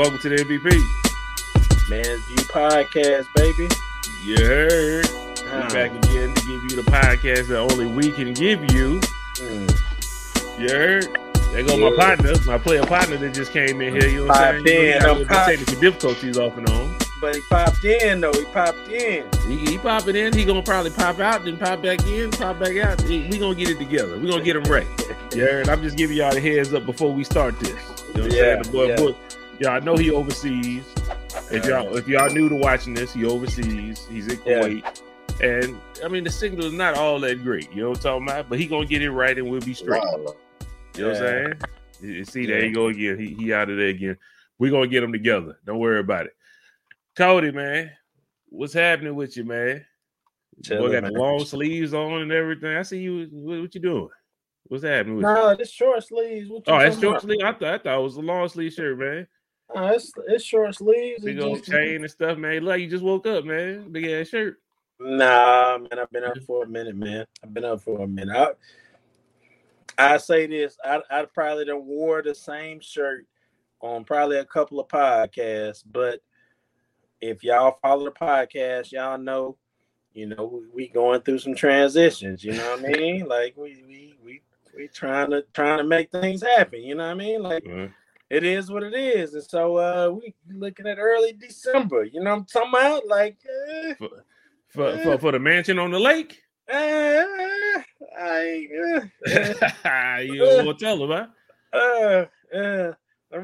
Welcome to the MVP. Man's View Podcast, baby. You heard. We're back again to give you the podcast that only we can give you. Mm. You heard? There go my Yeah. partner, my player partner that just came in here. You know what I'm saying? You in, know, I'm he got pop- the technical difficulties off and on. But he popped in though. He popped in. He, he popping in. He gonna probably pop out, then pop back in, pop back out. He- we gonna get it together. We gonna get him right. You heard? I'm just giving y'all the heads up before we start this. You know what I'm saying? The boy, yeah. boy, y'all I know he overseas. If y'all if y'all new to watching this, he overseas. He's in Yeah. Kuwait. And I mean the signal is not all that great, you know what I'm talking about? But he gonna get it right and we'll be straight. You know what I'm saying? You- you See, there Yeah. you go again. He he out of there again. We're gonna get them together. Don't worry about it. Cody, man, what's happening with you, man? Boy Chilling, got the man. long sleeves on and everything. I see you. What, what you doing? What's happening with you? Nah, this short sleeves. What you Oh, that's talking short about? sleeve. I thought I thought it was a long sleeve shirt, man. Nah, it's, it's short sleeves. Big It old just- chain and stuff, man. Look like you just woke up, man. Big ass shirt. Nah, man, I've been up for a minute, man. I've been up for a minute. I, I say this, I I probably done wore the same shirt on probably a couple of podcasts, but if y'all follow the podcast, y'all know, you know, we, we going through some transitions. You know what I mean? Like we we we we trying to trying to make things happen. You know what I mean? Like Uh, it is what it is, and so uh we looking at early December. You know what I'm talking about? Like. eh, for, for for the mansion on the lake. Uh, I, uh, you don't want to tell him, huh? uh, uh,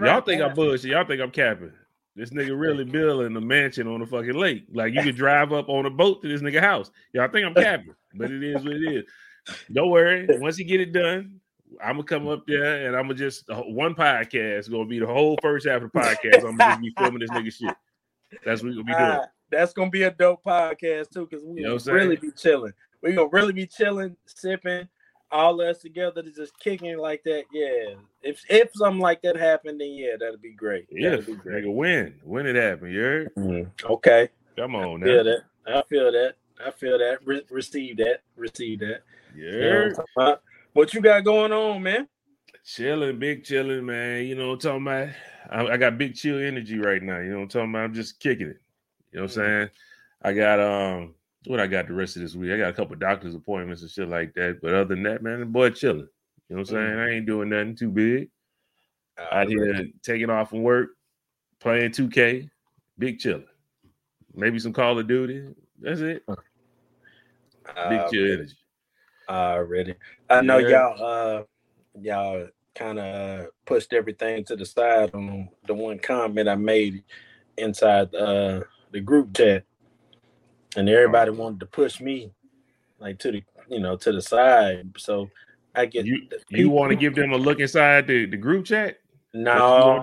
Y'all think I'm bullshit. Y'all think I'm capping. This nigga really building a mansion on the fucking lake. Like you could drive up on a boat to this nigga house. Y'all think I'm capping, but it is what it is. Don't worry. Once you get it done, I'm gonna come up there and I'm gonna just uh, one podcast gonna be the whole first half of the podcast. I'm gonna just be filming this nigga shit. That's what we gonna be doing. Ah, that's gonna be a dope podcast too, because we You know gonna really be chilling. We gonna really be chilling, sipping, all us together to just kicking like that. Yeah, if if something like that happened, then yeah, that'd be great. Yeah, be great. nigga, when when it happened, you heard? Mm, Okay, Come on feel now, that. I feel that. I feel that. Re- receive that. Receive that. Yeah. You know what I'm heard? talking about? What you got going on, man? Chilling, big chilling, man. You know what I'm talking about? I, I got big chill energy right now. You know what I'm talking about? I'm just kicking it. You know what I'm saying? I got um what I got the rest of this week. I got a couple doctor's appointments and shit like that. But other than that, man, the boy chilling. You know what I'm saying? I ain't doing nothing too big. Out here taking off from work, playing 2K, big chilling. Maybe some Call of Duty. That's it. Big Uh, chill energy. Already. I know Yeah. y'all uh y'all kind of pushed everything to the side on the one comment I made inside uh the group chat. And everybody wanted to push me like to the you know to the side. So I get You you want to give them a look inside the, the group chat? no,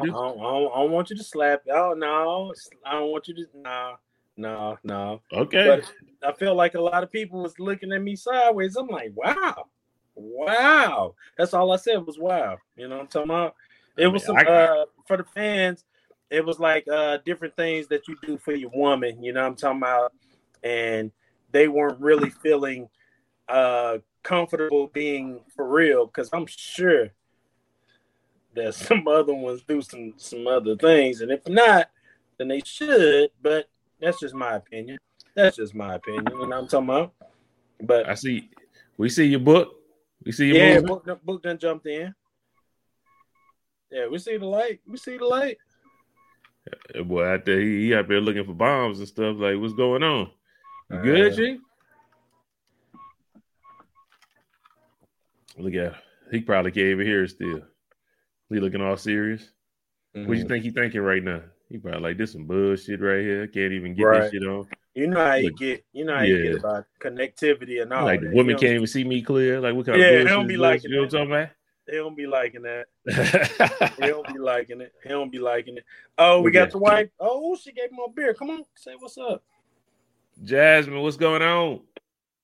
you I don't. I don't- I don't want you to slap. Oh no, I don't want you to no, no, no. Okay. But I feel like a lot of people was looking at me sideways. I'm like, wow, wow. That's all I said was wow. You know what I'm talking about? It I was some mean, I- uh for the fans, it was like uh different things that you do for your woman, you know what I'm talking about? And they weren't really feeling uh comfortable being for real because I'm sure that some other ones do some some other things, and if not, then they should. But that's just my opinion. That's just my opinion. You know what I'm talking about? But I see. We see your book. We see your yeah, book, done- book done jumped in. Yeah, we see the light. We see the light. That boy out there, he, he out there looking for bombs and stuff. Like, what's going on? You good, Uh, G? Look at him. He probably can't even hear it still. He looking all serious. What you mhm. think he thinking right now? He probably like this some bullshit right here. Can't even get Right. this shit on. You know how you Look, get. You know how you get about connectivity and all. like that. the woman can't even see me clear. Like what kind Yeah, of they bullshit don't be this? liking You know what I'm talking They don't be liking that. They don't be liking it. They don't be liking it. Oh, we got the wife. Oh, she gave him a beer. Come on, say what's up. Jasmine, what's going on?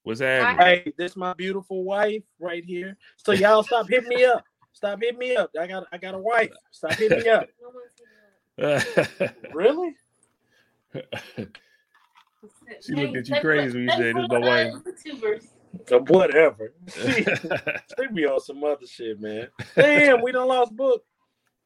What's happening? Hey, this my beautiful wife right here. So y'all stop hitting me up. Stop hitting me up. I got I got a wife. Stop hitting me up. Really? She looked at you crazy when you said this my wife. Uh, whatever. She, she be on some other shit, man. Damn, we don't lost book.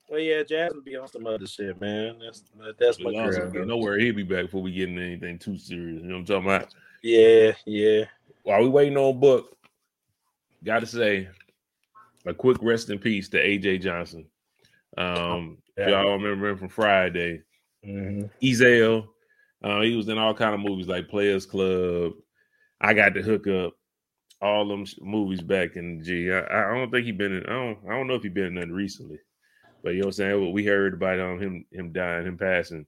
Well, yeah, Jasmine be on some other shit, man. That's that's my girl. Don't worry, he'll be back before we get into anything too serious. You know what I'm talking about? Yeah, yeah. While we waiting on book, gotta say a quick rest in peace to AJ Johnson. Um, yeah. y'all remember him from Friday. Mm-hmm. Ezal, uh, he was in all kind of movies like Players Club. I got the hook up. All them movies back in G. I, I don't think he been in. I don't. I don't know if he been in nothing recently. But you know what I'm saying? What we heard about um, him him dying, him passing,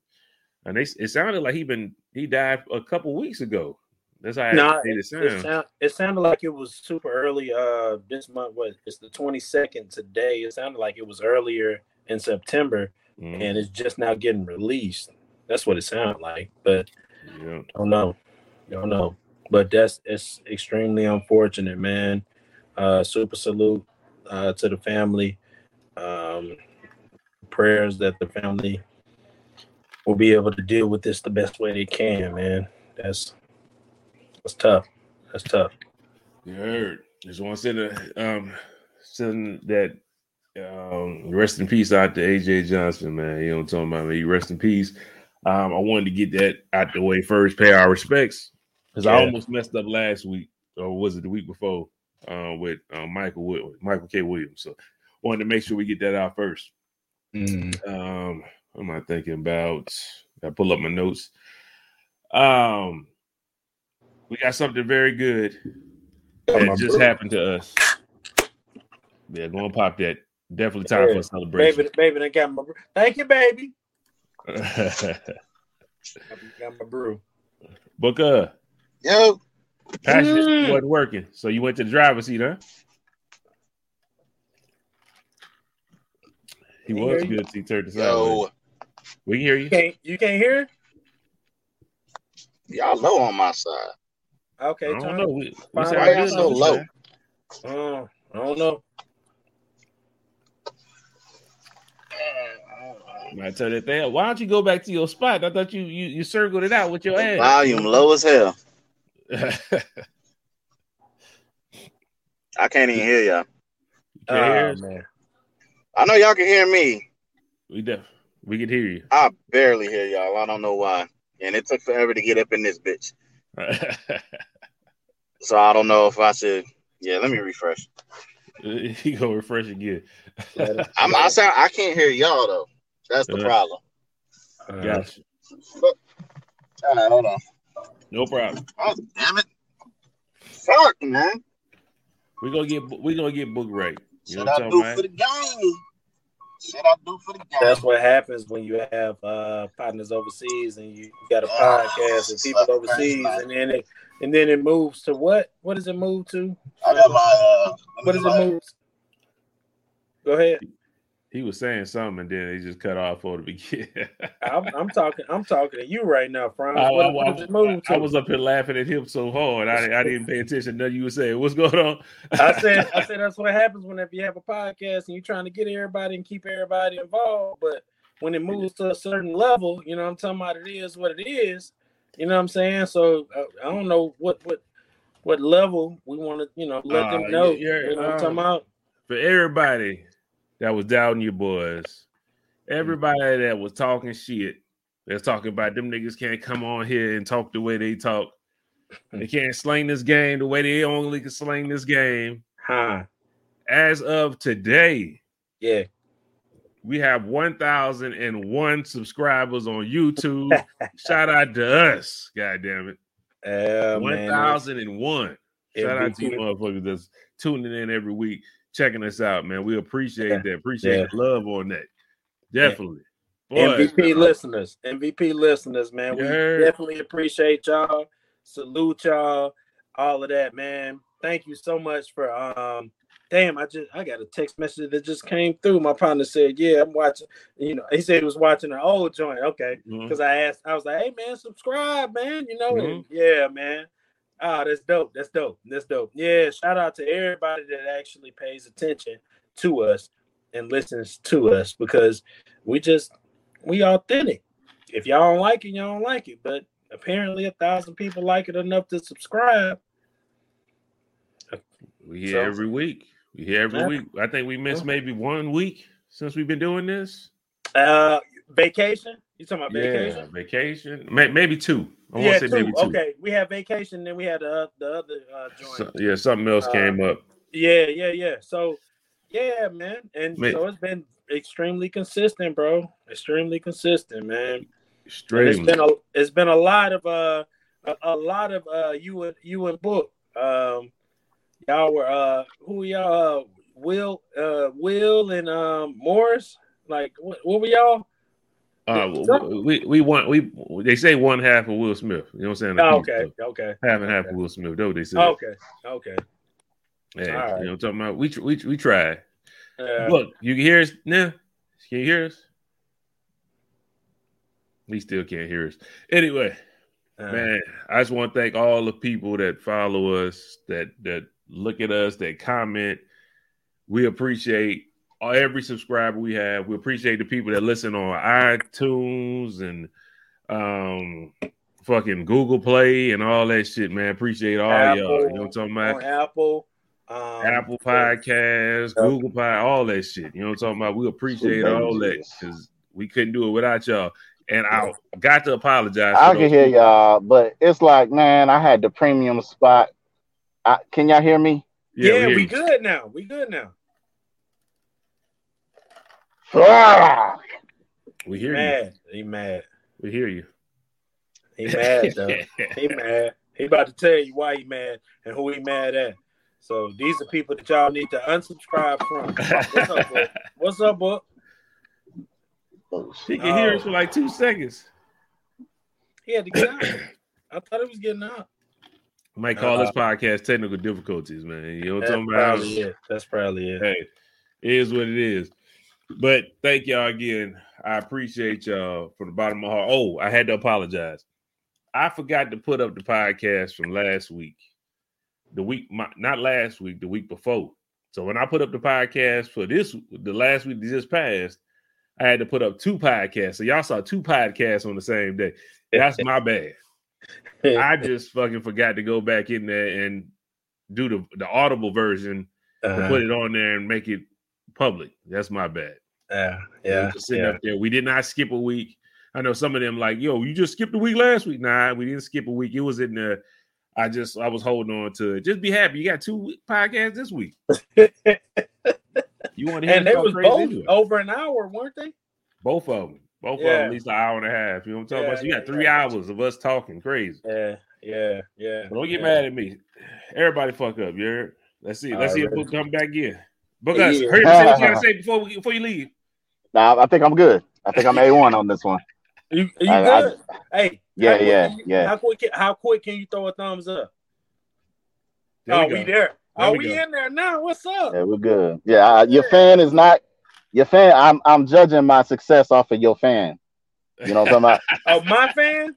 and they it sounded like he been he died a couple weeks ago. That's how no, it, it, it, sound, it sounded like it was super early. Uh, this month was it's the 22nd today. It sounded like it was earlier in September, mm. and it's just now getting released. That's what it sounded like, but yeah. I don't know, I don't know. But that's it's extremely unfortunate, man. Uh, super salute uh, to the family. Um, prayers that the family will be able to deal with this the best way they can, man. That's that's tough. That's tough. You heard. Just want to send a um send that um rest in peace out to AJ Johnson, man. You know what I'm talking about, man. Rest in peace. Um, I wanted to get that out the way first, pay our respects. Because yeah. I almost messed up last week, or was it the week before, uh, with um, Michael Michael K. Williams. So wanted to make sure we get that out first. Mm. Um, what am I thinking about? I pull up my notes. Um, we got something very good that just happened to us. Yeah, go and pop that. Definitely time for a celebration. Baby, baby, I got my thank you, baby. got my brew. Booker. Yo. Passion mm. wasn't working. So you went to the driver's seat, huh? He was good. He turned the side. We can hear you. You can't, you can't hear? Y'all low on my side. Okay, I don't know. We, we Why y'all so low? Uh, I don't know. I tell that thing. Why don't you go back to your spot? I thought you you, you circled it out with your ass. Volume low as hell. I can't even hear y'all. You can't hear uh, man. I know y'all can hear me. We def- we can hear you. I barely hear y'all. I don't know why. And it took forever to get up in this bitch. so I don't know if I should. Yeah, let me refresh. You go refresh again. I'm, I sound. I can't hear y'all though. That's the uh, problem. Uh, gotcha. All right, hold on. No problem. Oh damn it! Fuck man. We gonna get we gonna get book right. You Should I do for the game? Should I do for the game? That's what happens when you have uh, partners overseas and you got a podcast and people overseas, and then it and then it moves to what? What does it move to? I got my. Uh, what does it move? Go ahead he was saying something and then he just cut off for the beginning. I'm, I'm, talking. I'm talking to you right now, Franz. I, what, what I, I, was up here laughing at him so hard. I, I didn't pay attention. Nothing you were saying. What's going on? I said. I said that's what happens whenever you have a podcast and you're trying to get everybody and keep everybody involved. But when it moves to a certain level, you know, I'm talking about it is what it is. You know what I'm saying? So uh, I don't know what what what level we want to, you know, let uh, them know. you know what I'm talking about? For everybody, that was doubting your boys. Everybody that was talking shit, that's talking about them niggas can't come on here and talk the way they talk. They can't sling this game the way they only can sling this game. Huh. As of today, yeah, we have 1,001 subscribers on YouTube. Shout out to us. God damn it. Uh, 1,001. Shout out to you motherfuckers that's tuning in every week checking us out, man. We appreciate yeah. that. Appreciate yeah. the love on that. Definitely. Boy, MVP listeners, MVP listeners, man. We definitely appreciate y'all. Salute y'all. All of that, man. Thank you so much for um damn, I just I got a text message that just came through. My partner said, Yeah, I'm watching, you know, he said he was watching an old joint. Okay. Because mm-hmm. I asked, I was like, Hey man, subscribe, man. You know, mm-hmm. yeah, man. Oh, that's dope. That's dope. That's dope. Yeah, shout out to everybody that actually pays attention to us and listens to us because we just we authentic. If y'all don't like it, y'all don't like it. But apparently a thousand people like it enough to subscribe. We hear so, every week. We hear every yeah. week. I think we missed maybe one week. since we've been doing this? Uh, vacation. You talking about vacation? Yeah, vacation? vacation. Maybe two. I want yeah, to say two. maybe two. Okay, we had vacation, then we had the the other uh, joint. So- yeah, something else Uh, came up. Yeah, yeah, yeah. So, yeah, man, and Man. so it's been extremely consistent, bro. Extremely consistent, man. And it's been a it's been a lot of uh a, a lot of uh you and you and book um y'all were uh who y'all uh, Will uh Will and um Morris like what, what were y'all Uh, we we want we they say one half of Will Smith. You know what I'm saying? oh, okay okay Half and half of Will Smith. Though they say. okay okay Yeah, right. you know what I'm talking about. We we we tried. uh, Look, you can hear us now. Can you hear us? We still can't hear us. Anyway, uh, man, I just want to thank all the people that follow us, that that look at us, that comment. We appreciate every subscriber we have. We appreciate the people that listen on iTunes and um fucking Google Play and all that shit, man. Appreciate all y'all. You know what I'm talking about? Apple um, Apple Podcasts, Yep. Google Pod, all that shit. You know what I'm talking about? We appreciate Sweet all that because we couldn't do it without y'all. And I got to apologize. I can hear people- y'all, but it's like, man, I had the premium spot. I, can y'all hear me? yeah, hear we you. good now we good now Ah! We hear you. he mad We hear you. he mad though He mad. He about to tell you why he mad and who he mad at. So these are people that y'all need to unsubscribe from. What's up, boy? What's up, boy? He can hear us for like two seconds. He had to get out. I thought it was getting out. Might call Uh, this podcast technical difficulties, man. You know what I'm talking about? probably it. That's probably it. Hey, it is what it is. But thank y'all again. I appreciate y'all from the bottom of my heart. Oh, I had to apologize. I forgot to put up the podcast from last week. The week, my, not last week, the week before. So when I put up the podcast for this, the last week that just passed, I had to put up two podcasts. So y'all saw two podcasts on the same day. That's my bad. I just fucking forgot to go back in there and do the, the audible version Uh-huh. put it on there and make it public. That's my bad. yeah, yeah, sitting yeah. up there. We did not skip a week. I know some of them like, yo, you just skipped a week last week. Nah, we didn't skip a week. It was in the. I just I was holding on to it. Just be happy. You got two podcasts this week. You want to hear and they was crazy both anyway. over an hour, weren't they? both of them. Both of them at least an hour and a half. You know what I'm talking Yeah, about? So you got three yeah. hours of us talking crazy. Yeah, yeah, yeah. But don't get yeah. mad at me. Everybody fuck up. You heard? Let's see. Let's see if Alright. Book come back in. Book us. Yeah. Hurry up and say what you gotta say before we before you leave. Nah, I think I'm good. I think I'm A1 on this one. You, you I- I- good? hey, Yeah, how quick yeah, you- yeah. How quick? Can, how quick can you throw a thumbs up? There oh, we we, go. there. There oh, we we, in there now. What's up? Yeah, we're good. Yeah, uh, your fan is not your fan. I'm I'm judging my success off of your fan. You know what I'm talking about? Oh, my fan.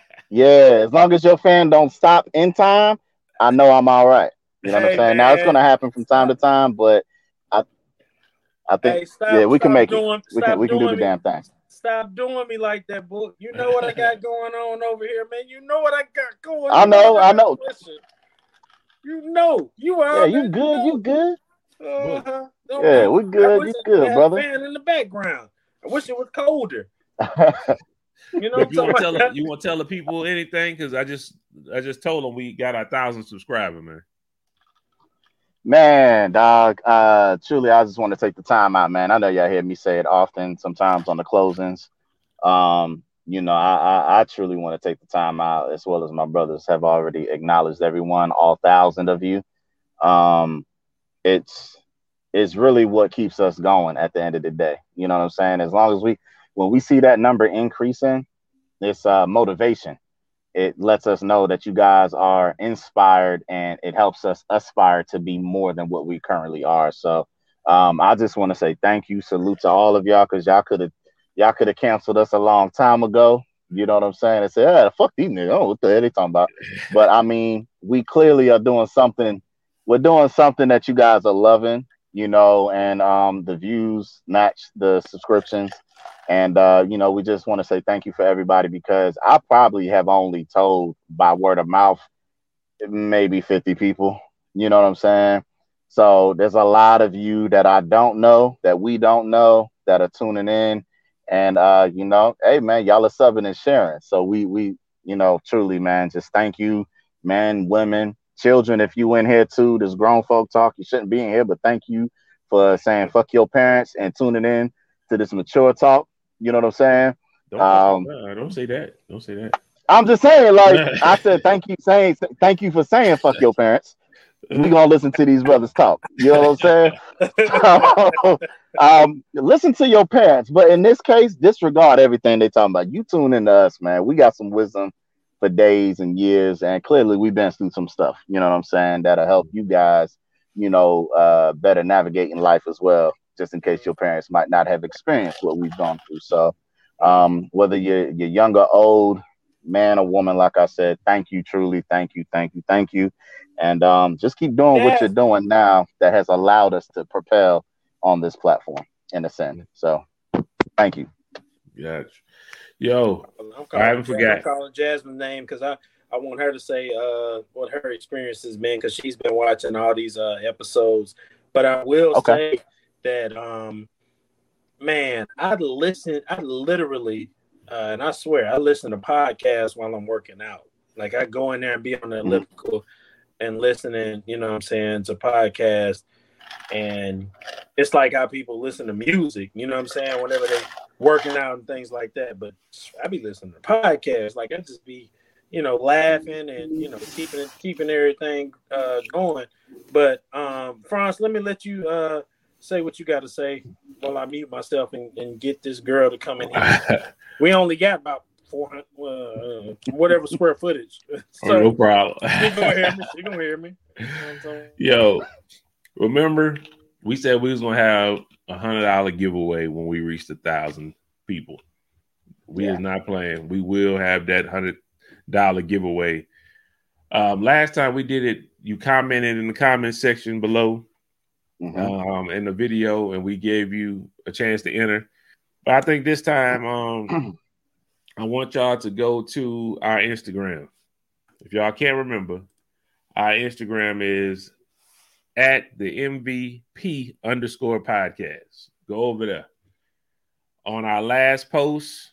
Yeah, as long as your fan don't stop in time, I know I'm all right. You know what I'm saying? Now it's gonna happen from time to time, but I I think Hey, stop. yeah, we can stop make it. we can we can do the me, damn thing. Stop doing me like that, book. You know what I got going on over here, man. You know what I got going. On. I on. know, I know. Listen. You know, you are. Yeah, are. you good, you good. Uh-huh. Don't Yeah, we good, wish you good, brother. Fan in the background. I wish it was colder. You know you want to tell you want to tell the people anything? Because I just I just told them we got our thousand subscriber, man. Man, dog. Uh, truly, I just want to take the time out, man. I know y'all hear me say it often, sometimes on the closings. Um, you know, I, I, I truly want to take the time out, as well as my brothers have already acknowledged everyone, all thousand of you. Um, it's it's really what keeps us going at the end of the day. You know what I'm saying? As long as we, when we see that number increasing, it's uh, motivation it lets us know that you guys are inspired and it helps us aspire to be more than what we currently are. So um, I just want to say thank you, salute to all of y'all because y'all could have y'all could have canceled us a long time ago. You know what I'm saying? And say, yeah, fuck these niggas. Oh, what the hell they talking about? But I mean, we clearly are doing something. We're doing something that you guys are loving, you know, and um, the views match the subscriptions. And uh, you know, we just want to say thank you for everybody because I probably have only told by word of mouth maybe 50 people. You know what I'm saying? So there's a lot of you that I don't know, that we don't know, that are tuning in. And uh, you know, hey man, y'all are subbing and sharing. So we we, you know, truly, man, just thank you, men, women, children. If you in here too, this grown folk talk, you shouldn't be in here, but thank you for saying fuck your parents and tuning in to this mature talk. You know what I'm saying? Don't, Um, don't say that. Don't say that. I'm just saying, like I said, thank you saying thank you for saying fuck your parents. We gonna listen to these brothers talk. You know what I'm saying? um, listen to your parents, but in this case, disregard everything they talking about. You tune in to us, man. We got some wisdom for days and years, and clearly we've been through some stuff. You know what I'm saying? That'll help you guys, you know, uh, better navigate in life as well. Just in case your parents might not have experienced what we've gone through. So, um, whether you're you're young or old, man or woman, like I said, thank you, truly, thank you, thank you, thank you, and um, just keep doing what you're doing now. That has allowed us to propel on this platform, in a sense. So, thank you. Gotcha. Yo, I'm I haven't forgot. I'm calling Jasmine's name because I, I want her to say uh, what her experience has been because she's been watching all these uh, episodes. But I will Okay. say that, um, man, I listen. I literally, uh, and I swear, I listen to podcasts while I'm working out. Like I go in there and be on the Mhm. elliptical and listening. You know what I'm saying to podcasts. And it's like how people listen to music, you know what I'm saying, whenever they working out and things like that. But I be listening to podcasts, like I just be, you know, laughing and you know keeping keeping everything uh, going. But um, Franz, let me let you uh, say what you got to say while I mute myself and, and get this girl to come in here. We only got about four hundred, uh, whatever square footage. oh, So no problem. she gonna hear me. She gonna hear me. You know what I'm saying? Yo, remember we said we was gonna have a hundred dollar giveaway when we reached a thousand people. We Yeah. is not playing. We will have that hundred dollar giveaway. Um, last time we did it, you commented in the comment section below Mhm. um, in the video, and we gave you a chance to enter. But I think this time, um, I want y'all to go to our Instagram. If y'all can't remember, our Instagram is at the MVP underscore podcast. Go over there. On our last post,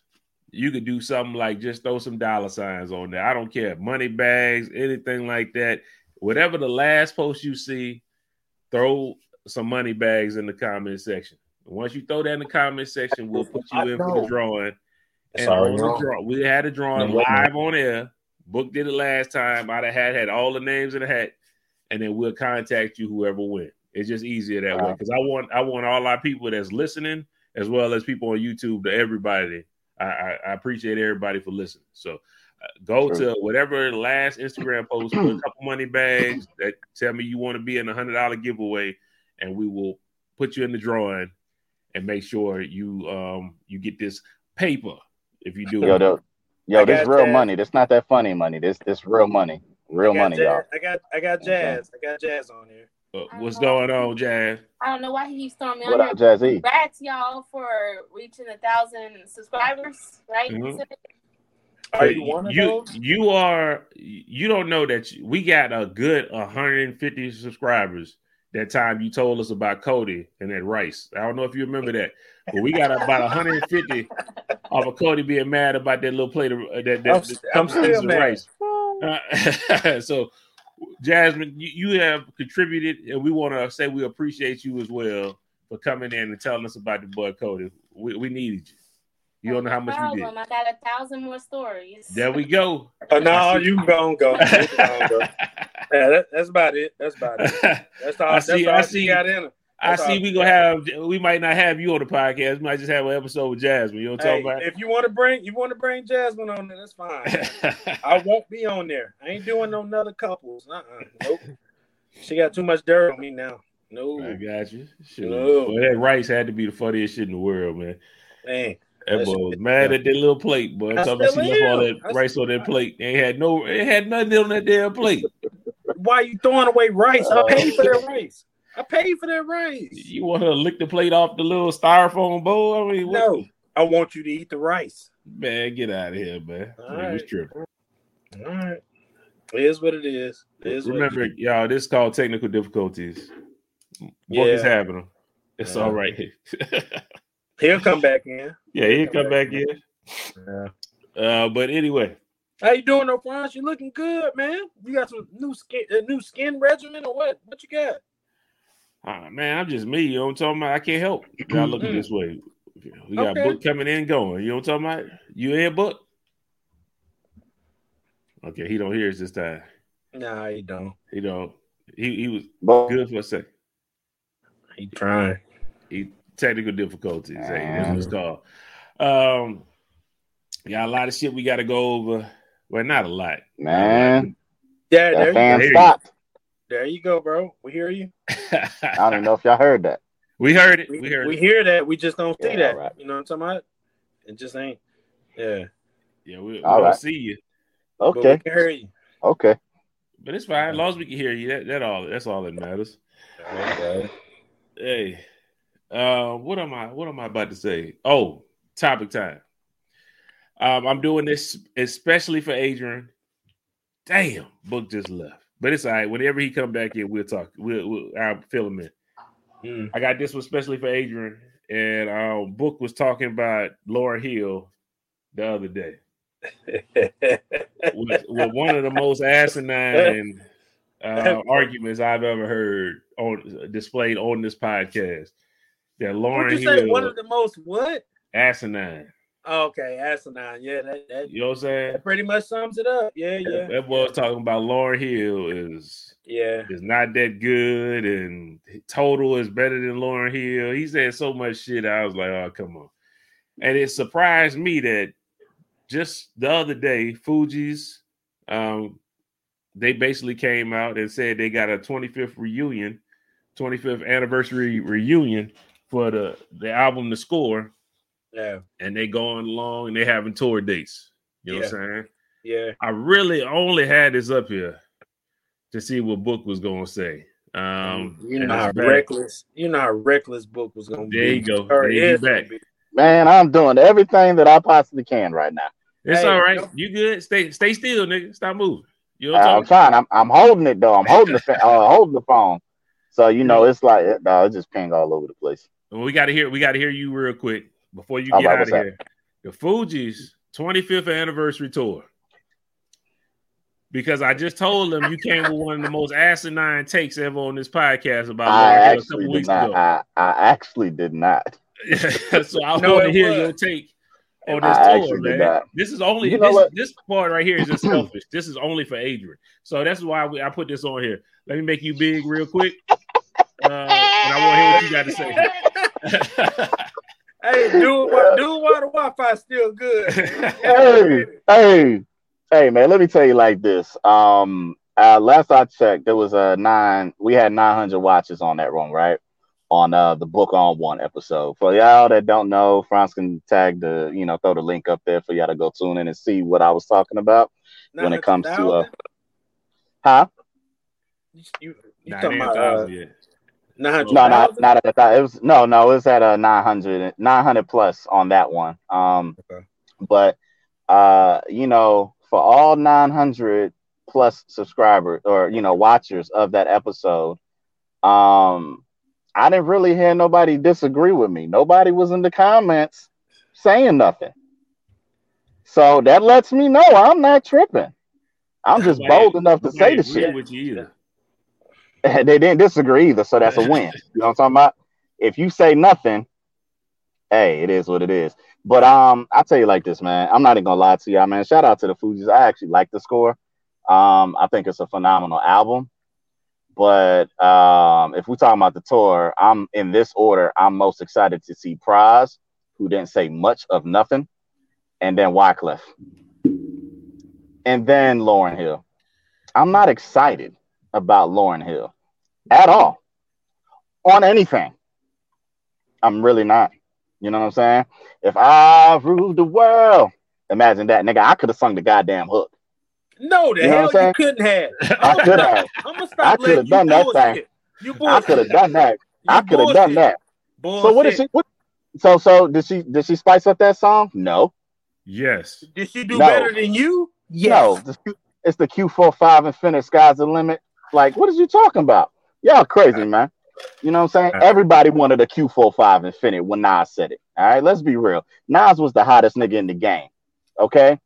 you could do something like just throw some dollar signs on there. I don't care. Money bags, anything like that. Whatever the last post you see, throw some money bags in the comment section. Once you throw that in the comment section, we'll put you I in for the drawing. It's And on the draw, we had a drawing No, live on air. Book did it last time. I'd have had had all the names in the hat, and then we'll contact you whoever win. It's just easier that way because I want I want all our people that's listening as well as people on YouTube to everybody. I, I, I appreciate everybody for listening. So uh, go Sure. to whatever last Instagram post, put a couple money bags that tell me you want to be in a hundred dollar giveaway, and we will put you in the drawing and make sure you um you get this paper if you do Yo, it. the, yo, this real that. money. This not that funny money. This this real money. Real money, jazz, y'all. I got I got jazz. I got jazz on here. What's going on, Jazz? I don't know why he keeps throwing me What on up, here. Jazzy? Congrats, y'all, for reaching a thousand subscribers, right? Mhm. Are you one of you, those? You are. You don't know that you- we got a good 150 subscribers. That time you told us about Cody and that Rice. I don't know if you remember that, but we got about 150 off of Cody being mad about that little plate of uh, that. that, I'm- that I'm still mad. rice. Uh, so, Jasmine, you, you have contributed, and we want to say we appreciate you as well for coming in and telling us about the boy Cody. We, we needed you. You don't know how much we did. problem. I got a thousand more stories. There we go. Oh, no, you can go and go. You can go go. Yeah, that, that's about it. That's about it. That's all. I that's see- all I see. got in her. I see. We gonna have. We might not have you on the podcast. We might just have an episode with Jasmine. You know what I'm Hey, talking if you want to bring you want to bring Jasmine on there, that's fine. I won't be on there. I ain't doing no other couples. Uh-uh. Nope. She got too much dirt on me now. No, I got you. Sure. No. Well, that rice had to be the funniest shit in the world, man. man. That boy was mad at that little plate, boy. Talking about she left all that I rice on that plate. They had no. It had nothing on that damn plate. Why are you throwing away rice? I Oh. paid for that rice. I paid for that rice. You want her to lick the plate off the little styrofoam bowl? I mean, what? No, I want you to eat the rice. man, get out of here, man. All Man, right. tripping. All right. It is what it is. It is what it Remember, y'all, this is called technical difficulties. Book Yeah. is him. It's Yeah. all right. He'll come back in. yeah, he'll come back in. Yeah. Uh, but anyway, How you doing, Franz? You looking good, man. You got some new skin, a new skin regimen, or what? What you got? Uh, man, I'm just me. You know what I'm talking about? I can't help. Gotta look at this way. We got Okay. book coming in and going. You know what I'm talking about? You in book? Okay, he don't hear us this time. Nah, he don't. He don't. He he was But good for a second. He trying. He technical difficulties. Hey, that's what it's called. Um, got a lot of shit we got to go over. Well, not a lot. man, Yeah, there that you, fan stopped. There you go, bro. We hear you. I don't know if y'all heard that. we heard it. We, We heard we it. hear that. We just don't see Yeah, that. all right. You know what I'm talking about? It just ain't. Yeah. Yeah, we, we All don't see you, But we Okay, can hear you. okay. but it's fine. As long as we can hear you, that, that all. That's all that matters. Okay. Hey, uh, what am I? What am I about to say? Oh, topic time. Um, I'm doing this especially for Adrian. Damn, book just left, but it's all right. Whenever he come back in, we'll talk. We'll, we'll I'll fill him in. Mm. I got this one especially for Adrian, and um, book was talking about Lauryn Hill the other day. with, one of the most asinine uh, arguments I've ever heard on displayed on this podcast. That Lauryn What'd you say? Hill One of the most what? asinine. Okay, asinine. Yeah, that, that, You know what I'm saying? that pretty much sums it up. Yeah, yeah, That was talking about Lauryn Hill is yeah. is not that good and total is better than Lauryn Hill. He said so much shit. I was like, oh come on. And it surprised me that just the other day, Fugees um they basically came out and said they got a 25th reunion, 25th anniversary reunion for the the album The Score, Yeah, and they going along and they having tour dates. You know what I'm saying? yeah. I really only had this up here to see what book was gonna say. Um, you and know how reckless. You know how reckless book was gonna be. There you go. Or There you back. Man, I'm doing everything that I possibly can right now. It's Hey, all right. no- You good? Stay stay still, nigga. Stop moving. You know Uh, what I'm I'm trying. I'm, I'm holding it though. I'm holding the uh, holding the phone. So you know, it's like it, no, it just ping all over the place. about? We got to hear. We got to hear you real quick before you All get right, out of what's up? here. The Fugees 25th anniversary tour. Because I just told them you came with one of the most asinine takes ever on this podcast about I a actually couple did weeks not. ago. I, I actually did not. so I No, want to hear was. your take on this actually tour, did man. not. This is only You know this, this part right here is just selfish. This is only for Adrian. So that's why we, I put this on here. Let me make you big real quick. Uh, and I want to hear what you got to say. Hey, do it. Do it the Wi-Fi still good. Hey, hey, hey, man. Let me tell you like this. Um, uh, last I checked, there was a nine. We had 900 watches on that one, right? On uh the book on one episode. For y'all that don't know, Franz can tag the, you know, throw the link up there for y'all to go tune in and see what I was talking about when it comes to uh, huh? you, you, you talking about uh, thousand yet. 900 No, not not at that. It was no, no. It was at a 900, 900 plus on that one. Um, Okay. but uh, you know, for all 900 plus subscribers or you know watchers of that episode, um, I didn't really hear nobody disagree with me. Nobody was in the comments saying nothing. So that lets me know I'm not tripping. I'm just bold enough to say the shit. with you either. they didn't disagree either, so that's a win. You know what I'm talking about? If you say nothing, hey, it is what it is. But um, I'll tell you like this, man. I'm not even gonna lie to y'all, man. Shout out to the Fugees. I actually like the score. Um, I think it's a phenomenal album. But um, if we're talking about the tour, I'm in this order. I'm most excited to see Pras, who didn't say much of nothing, and then Wyclef, and then Lauryn Hill. I'm not excited about Lauryn Hill at all on anything. I'm really not. You know what I'm saying? If I ruled the world, imagine that, nigga. I could have sung the goddamn hook. No, the You know hell I'm you couldn't have. I could have. I'm gonna I coulda done that thing. You I could have done that. You I could have done that. Bullshit. So what did she? What? So so did she? Did she spice up that song? No. Yes. Did she do No. better than you? No. The Q- It's the Q45 Infiniti. Sky's the limit. Like, what is you talking about? Y'all crazy, man. You know what I'm saying? Everybody wanted a Q45 Infiniti when Nas said it. All right, let's be real. Nas was the hottest nigga in the game. Okay,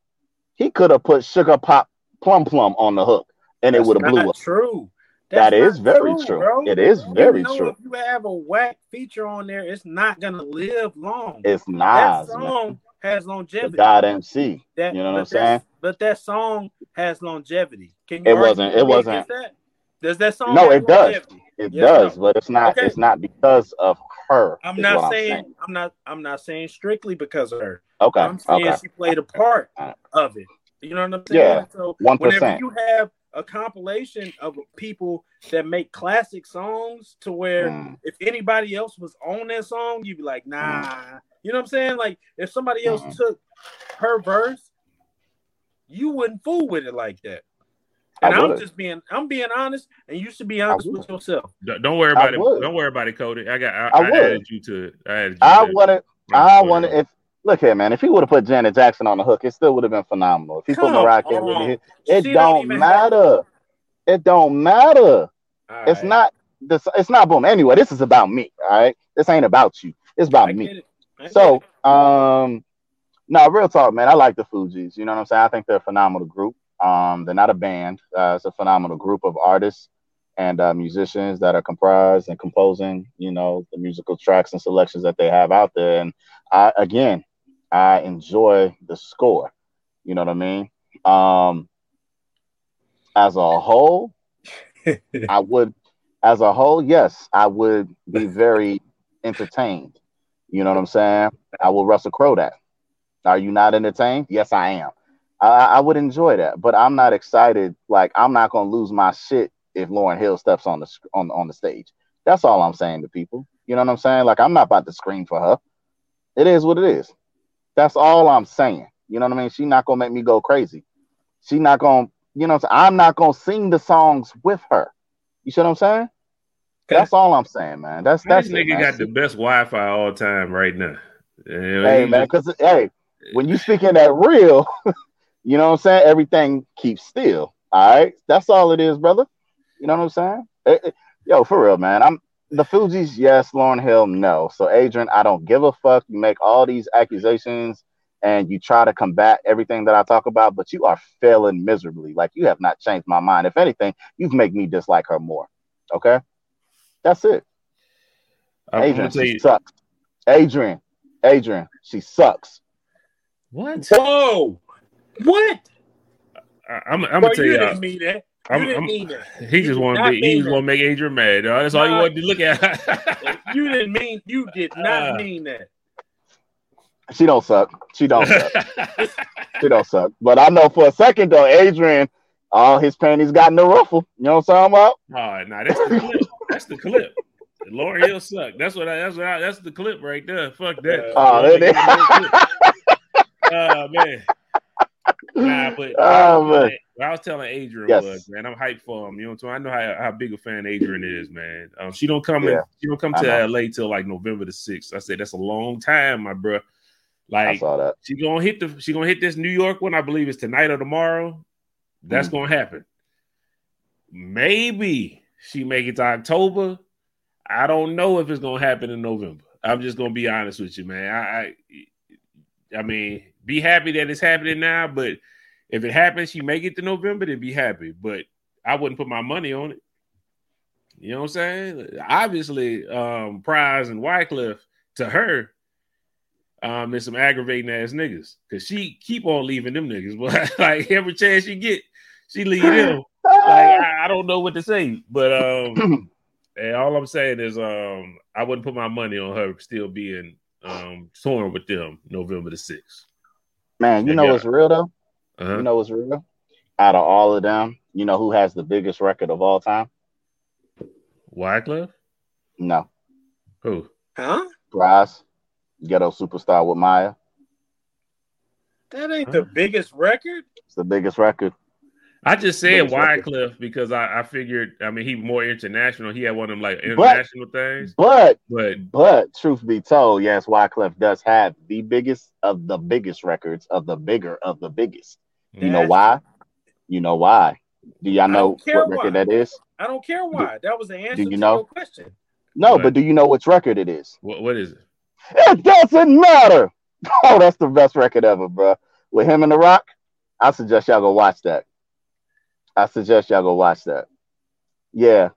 he could have put Sugar Pop Plum Plum on the hook, and it would have blew up. True. That That's very true. bro. It is very you know true. If you have a whack feature on there, it's not gonna live long. It's that Nas, man, song has the longevity. God MC. That, You know what I'm saying? But that song has longevity. Can you It wasn't- it wasn't- That? Does that song? No, it does. It Yes does, no? but it's not. Okay. It's not because of her. I'm not what saying, I'm not I'm not saying strictly because of her. Okay. I'm saying Okay. she played a part of it. You know what I'm saying? Yeah, So 1%. whenever you have a compilation of people that make classic songs to where Mm. if anybody else was on that song, you'd be like, nah. You know what I'm saying? Like if somebody else Mhm. took her verse, you wouldn't fool with it like that. I And I'm just being I'm being honest, and you should be honest with yourself. Don't don't worry I about it. would. Don't worry about it, Cody. I got. I, I I, would. added you to it. I added you I to it. wanted. I go wanted. If look here, man. If he would have put Janet Jackson on the hook, it still would have been phenomenal. If he put Come Mariah Carey, on. it, it don't even have- matter. It don't matter. All It's not. This. It's not boom. Anyway, this is about me. All right. This ain't about you. It's about I me. it. So, um, no, real talk, man. I like the Fugees. You know what I'm saying? I think they're a phenomenal group. Um, they're not a band. Uh, it's a phenomenal group of artists and uh, musicians that are comprised and composing. You know, the musical tracks and selections that they have out there. And I, again, I enjoy the score. You know what I mean? Um, as a whole, I would, as a whole, yes, I would be very entertained. You know what I'm saying? I will Russell Crowe that. Are you not entertained? Yes, I am. I, I would enjoy that, but I'm not excited. Like I'm not gonna lose my shit if Lauryn Hill steps on the on on the stage. That's all I'm saying to people. You know what I'm saying? Like I'm not about to scream for her. It is what it is. That's all I'm saying. You know what I mean? She's not gonna make me go crazy. She's not gonna, you know, I'm? I'm not gonna sing the songs with her. You see what I'm saying? That's all I'm saying, man. That's that's this nigga got the best Wi-Fi all time right now. Hey man, because hey, when you speaking that real, you know what I'm saying? Everything keeps still. All right, that's all it is, brother. You know what I'm saying? Eh, eh, yo, for real, man. I'm the Fugees, yes. Lauryn Hill, no. So Adrian, I don't give a fuck. You make all these accusations and you try to combat everything that I talk about, but you are failing miserably. Like you have not changed my mind. If anything, you've made me dislike her more. Okay, that's it. I'm, I'm Adrian, she you sucks. Adrian, Adrian, she sucks. what. Whoa! What? I, I'm, I'm Bro, gonna tell you you. didn't mean that. You I'm- didn't I'm- mean that. He You just did wanted not to. He just want to make Adrian mad. dog. That's all he Nah. wanted to look at. You didn't mean. You did not Uh. mean that. She don't suck. She don't suck. She don't suck. But I know for a second though, Adrian, all his panties got in the ruffle. You know what I'm talking about? Oh, nah, that's the clip. That's the clip. Lauryn Hill suck. That's what. I, that's what. I, that's the clip right there. Fuck that. Oh, Lauryn there Hill. Oh man. Nah, but Oh, man. what I was telling Adrian Yes. was, man, I'm hyped for him. You know, what I'm saying? I know how, how big a fan Adrian is, man. Um, she don't come in, she don't come to. LA till like November the sixth. I said that's a long time, my bro. I Like saw that. she gonna hit the she gonna hit this New York one. I believe it's tonight or tomorrow. That's Mhm. gonna happen. Maybe she make it to October. I don't know if it's gonna happen in November. I'm just gonna be honest with you, man. I, I, I mean, be happy that it's happening now. But if it happens, she make it to November, then be happy. But I wouldn't put my money on it. You know what I'm saying? Obviously, um, Pras and Wyclef to her um, is some aggravating ass niggas because she keep on leaving them niggas. But like every chance she get, she leave them. Like I, I don't know what to say, but um, and all I'm saying is um, I wouldn't put my money on her still being um touring with them November the sixth. Man, you know yeah. what's real though? Uh-huh. You know what's real? Out of all of them, you know who has the biggest record of all time? Wyclef? No. Who? Huh? Bryce, Ghetto Superstar with Mya. That ain't Huh? the biggest record. It's the biggest record. I just said Biggest. Wyclef because I, I figured I mean he more international. He had one of them like international things, But but but truth be told, yes, Wyclef does have the biggest of the biggest records of the bigger of the biggest. You know why? You know why? Do y'all I know what record why. that is? I don't care why. that was the answer you to know? your question. No, What? but do you know which record it is? What what is it? It doesn't matter. Oh, that's the best record ever, bro. With him and The Rock, I suggest y'all go watch that. I suggest y'all go watch that. Yeah,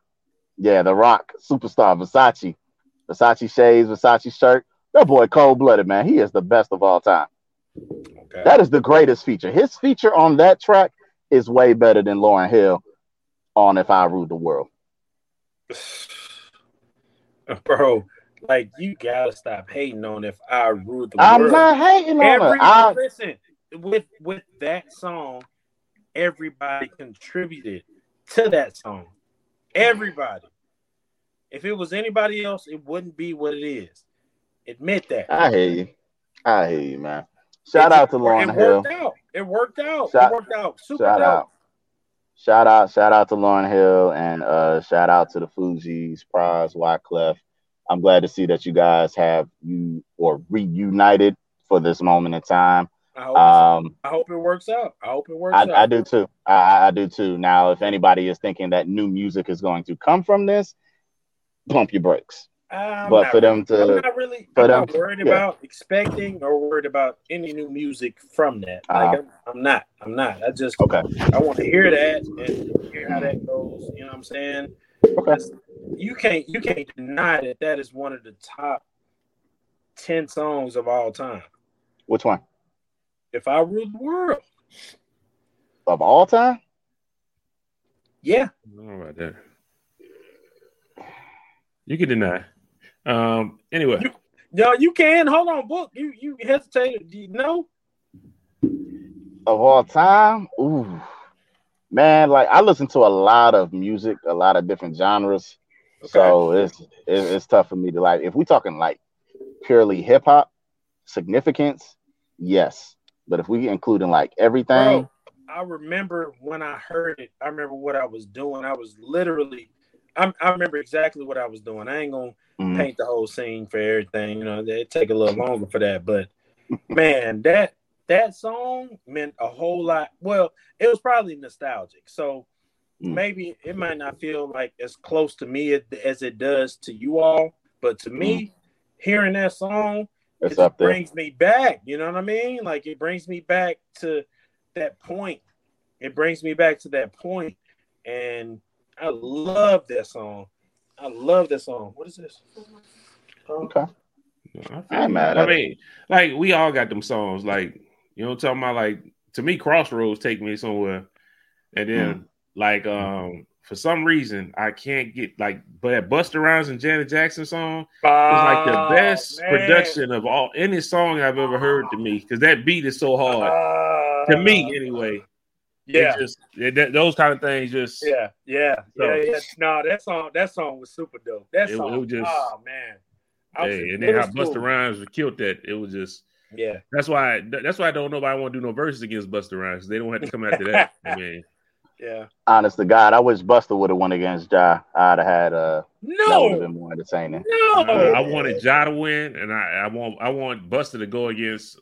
yeah, The Rock, superstar, Versace, Versace shades, Versace shirt. That boy, cold blooded man. He is the best of all time. Okay. That is the greatest feature. His feature on that track is way better than Lauryn Hill on "If I Ruled the World." Bro, like you gotta stop hating on if I rule the world. I'm not hating on Every her. I, listen with with that song, everybody contributed to that song. Everybody. If it was anybody else, it wouldn't be what it is. Admit that. I hear you. I hear you, man. Shout It- out to Lauryn it Hill. worked out. It worked out. Shout- it worked out. Super Shout dope. out. Shout out, shout out to Lauryn Hill and uh shout out to the Fugees, Pras, Wyclef. I'm glad to see that you guys have you or reunited for this moment in time. I hope, Um I hope it works out. I hope it works I, out. I do too. I, I- do too. Now, if anybody is thinking that new music is going to come from this, pump your brakes. I'm but for them to- I'm not really for I'm them not worried yeah. about expecting or worried about any new music from that. Uh-huh. Like I'm, I'm not. I'm not. I just Okay. I want to hear that and hear how that goes. You know what I'm saying? Okay. You can't you can't deny that that is one of the top ten songs of all time. Which one? If I rule the world, Of all time? yeah, I don't about that. You can deny. Um. Anyway, no, you can. Hold on, book. You you hesitated. Do you know? Of all time? Ooh. Man, like I listen to a lot of music, a lot of different genres. So it's it's tough for me to like. If we talking like purely hip hop significance, yes. But if we including like everything, Bro, I remember when I heard it. I remember what I was doing. I was literally, I, I remember exactly what I was doing. I ain't gonna mhm, paint the whole scene for everything. You know, it take a little longer for that. But man, that that song meant a whole lot. Well, it was probably nostalgic. So Mm. maybe it might not feel like as close to me as, as it does to you all. But to me, hearing that song, it's it up there. brings me back. You know what I mean? Like it brings me back to that point. It brings me back to that point, and I love that song. I love that song. What is this? Um, Okay. I, feel I ain't mad I at it. mean, like we all got them songs. Like you know, what I'm talking about. Like to me, Crossroads take me somewhere, and then Mm. like um for some reason I can't get like but that Busta Rhymes and Janet Jackson song is like the Oh, best man. production of all any song I've ever heard to me because that beat is so hard Uh, to me anyway. It Yeah. just it, that, those kind of things just Yeah, yeah, So- yeah, yeah. No, that song, that song was super dope. That It- it song, was just- oh man. I Hey, and then how Busta. Rhymes killed that. It was just Yeah, that's why that's why I don't know if I want to do no verses against Busta Rhymes they don't have to come after that. I mean, yeah. Honest to God, I wish Busta would have won against Ja. I'd have had uh that would have No, been more entertaining. no. uh, I wanted Ja to win, and I, I want I want Busta to go against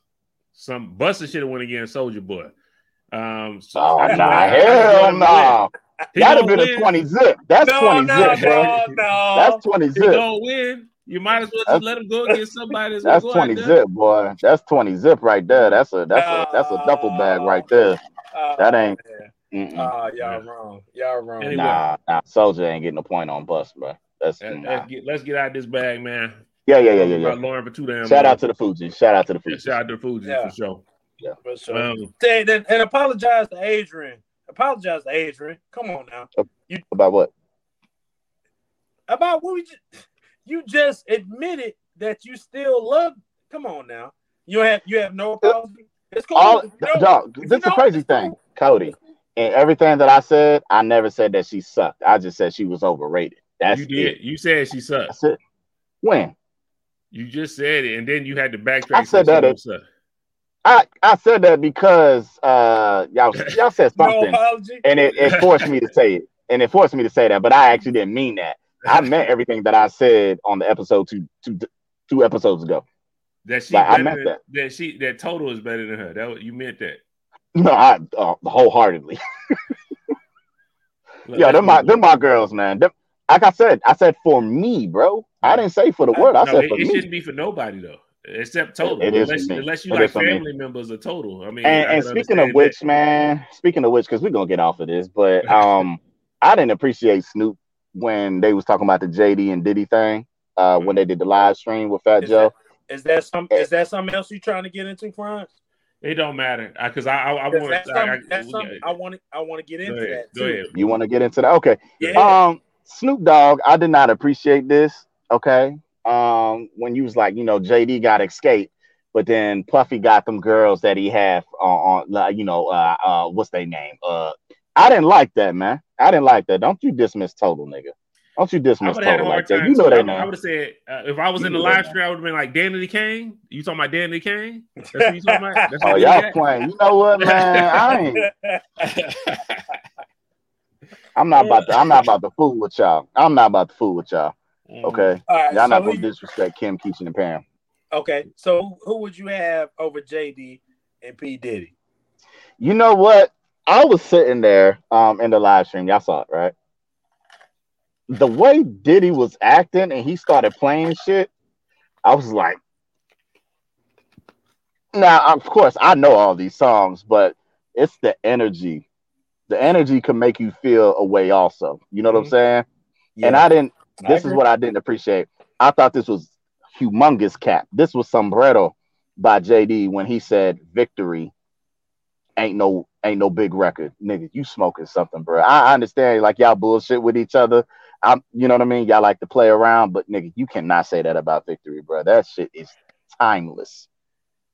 some. Busta should have went against Soldier Boy. Um, so Oh I- nah, I- I hell want him to no. win. He That'd have gonna been a 20 zip. That's no, 20 no, zip, bro. no, no. That's 20 He zip. don't win. You might as well just let him go against somebody that's, That's gonna 20 there. zip, boy. That's 20 zip right there. That's a that's a that's a duffel bag right there. Oh, That ain't- man. Mm-mm. Oh, y'all wrong. Y'all wrong. Anyway. Nah, nah, Soldier ain't getting a point on bus, bro. That's Let- nah. Let's get let's get out of this bag, man. yeah, yeah, yeah, yeah, yeah. Lauryn for two damn. Shout long. out to the Fuji. Shout out to the Yeah, Fuji. shout out to the Fuji Yeah. for sure. Yeah, for sure. Um, and, and, and apologize to Adrian. Apologize to Adrian. Come on now. About what? About what we just, you just admitted that you still love. Come on now. You have you have no apology. It's cool. All If you don't- dog, this is the don't, crazy it's thing, cool. Cody. And everything that I said, I never said that she sucked. I just said she was overrated. That's you did. it. You said she sucked. When? You just said it, and then you had to backtrack. I said that it- I, I said that because uh y'all y'all said something apology. and it, it forced me to say it. And it forced me to say that, but I actually didn't mean that. I meant everything that I said on the episode two two two episodes ago. That she Like, I meant than, that. that. she that total is better than her. That was- you meant that. No, I uh, wholeheartedly. Yeah, they're my they're my girls, man. Them- like I said, I said for me, bro. I didn't say for the world. I no, said it, for it me. shouldn't be for nobody though, except total. It is for unless, me. unless you It like is for me. family members of total. I mean, And, I and speaking of understand which, that. man, speaking of which, because we're gonna get off of this, but um, I didn't appreciate Snoop when they was talking about the JD and Diddy thing. Uh, when they did the live stream with Fat Is Joe. Is that some? Is that something else you trying to get into, Franz? It don't matter because I I, I 'Cause want That's I, something, I, that's something I want to. I want to get Go into ahead. that Go ahead. You want to get into that? Okay. Yeah. Um, Snoop Dogg, I did not appreciate this. Okay. Um, when you was like, you know, JD got escaped, but then Puffy got them girls that he had on, on like, you know, uh, uh, what's their name? Uh, I didn't like that, man. I didn't like that. Don't you dismiss Total, nigga. Don't you I dismiss would have had a Total hard like that. time. You know too. that I, would have said uh, if I was You in the live stream, I would have been like Danny Kane. You talking about Danny Kane? That's what you talking about. That's Oh, you y'all got? playing. You know what, man? I ain't. I'm not about to. I'm not about to fool with y'all. I'm not about to fool with y'all. Mm. Okay, All right. y'all not so who gonna you- disrespect Kim, Keisha, and Pam. okay. So who would you have over JD and P Diddy? You know what? I was sitting there um in the live stream. Y'all saw it, right? The way Diddy was acting and he started playing shit, I was like, now of course I know all these songs, but it's the energy. The energy can make you feel a way also. You know what I'm Mhm. saying? And I didn't this is what I didn't appreciate. I thought this was humongous cap. This was sombrero by JD when he said victory ain't no ain't no big record. Nigga, you smoking something, bro. I, I understand like y'all bullshit with each other. I'm you know what I mean? Y'all like to play around, but nigga, you cannot say that about victory, bro. That shit is timeless.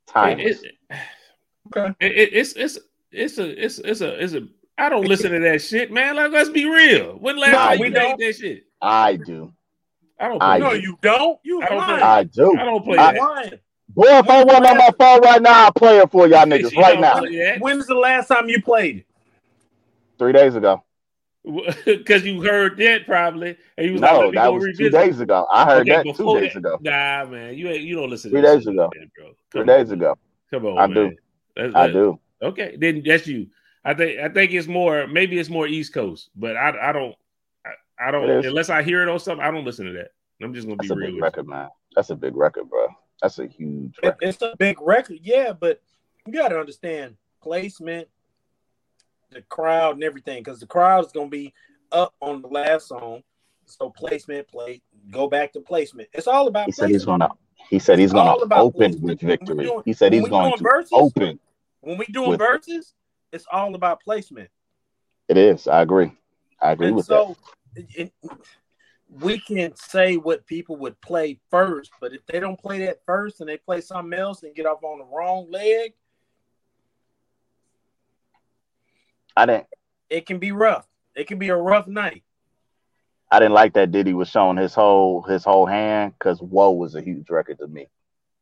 It- Timeless. it- Okay. it- it- it's it's it's a it's it's a it's a. I don't listen to that shit, man. Like, let's be real. When last No, time we you played don't. that shit? I do. I don't. I Play No, that. you don't. You I don't lying. I do. I don't play You that. Lying. Boy, if I wasn't on my phone right now, I'd play it for y'all niggas You right now. play that. When's the last time you played it? Three days ago. Because you heard that probably, and you was No, like, "Let that go was two days ago. I heard Okay, that two days that- ago. Nah, man, you ain't you don't listen. Three to that days ago. man, bro. Three on, days ago. Come on, I man. do. That's- I that- do. Okay, then that's you. I think I think it's more maybe it's more East Coast, but I I don't I, I don't unless I hear it on something I don't listen to that. I'm just gonna That's be a real big with record, man. That's a big record, bro. That's a huge record. It's a big record, yeah, but you got to understand placement, the crowd, and everything, because the crowd is going to be up on the last song. So placement, play, go back to placement. It's all about. He said he's gonna. He said he's It's gonna open placement. with victory. doing- He said he's going to verses, open. When we doing with- verses, it's all about placement. It is. I agree. I agree And with so it, it- we can say what people would play first, but if they don't play that first and they play something else and get off on the wrong leg. I didn't. it can be rough. It can be a rough night. I didn't like that Diddy was showing his whole his whole hand because "Whoa" was a huge record to me.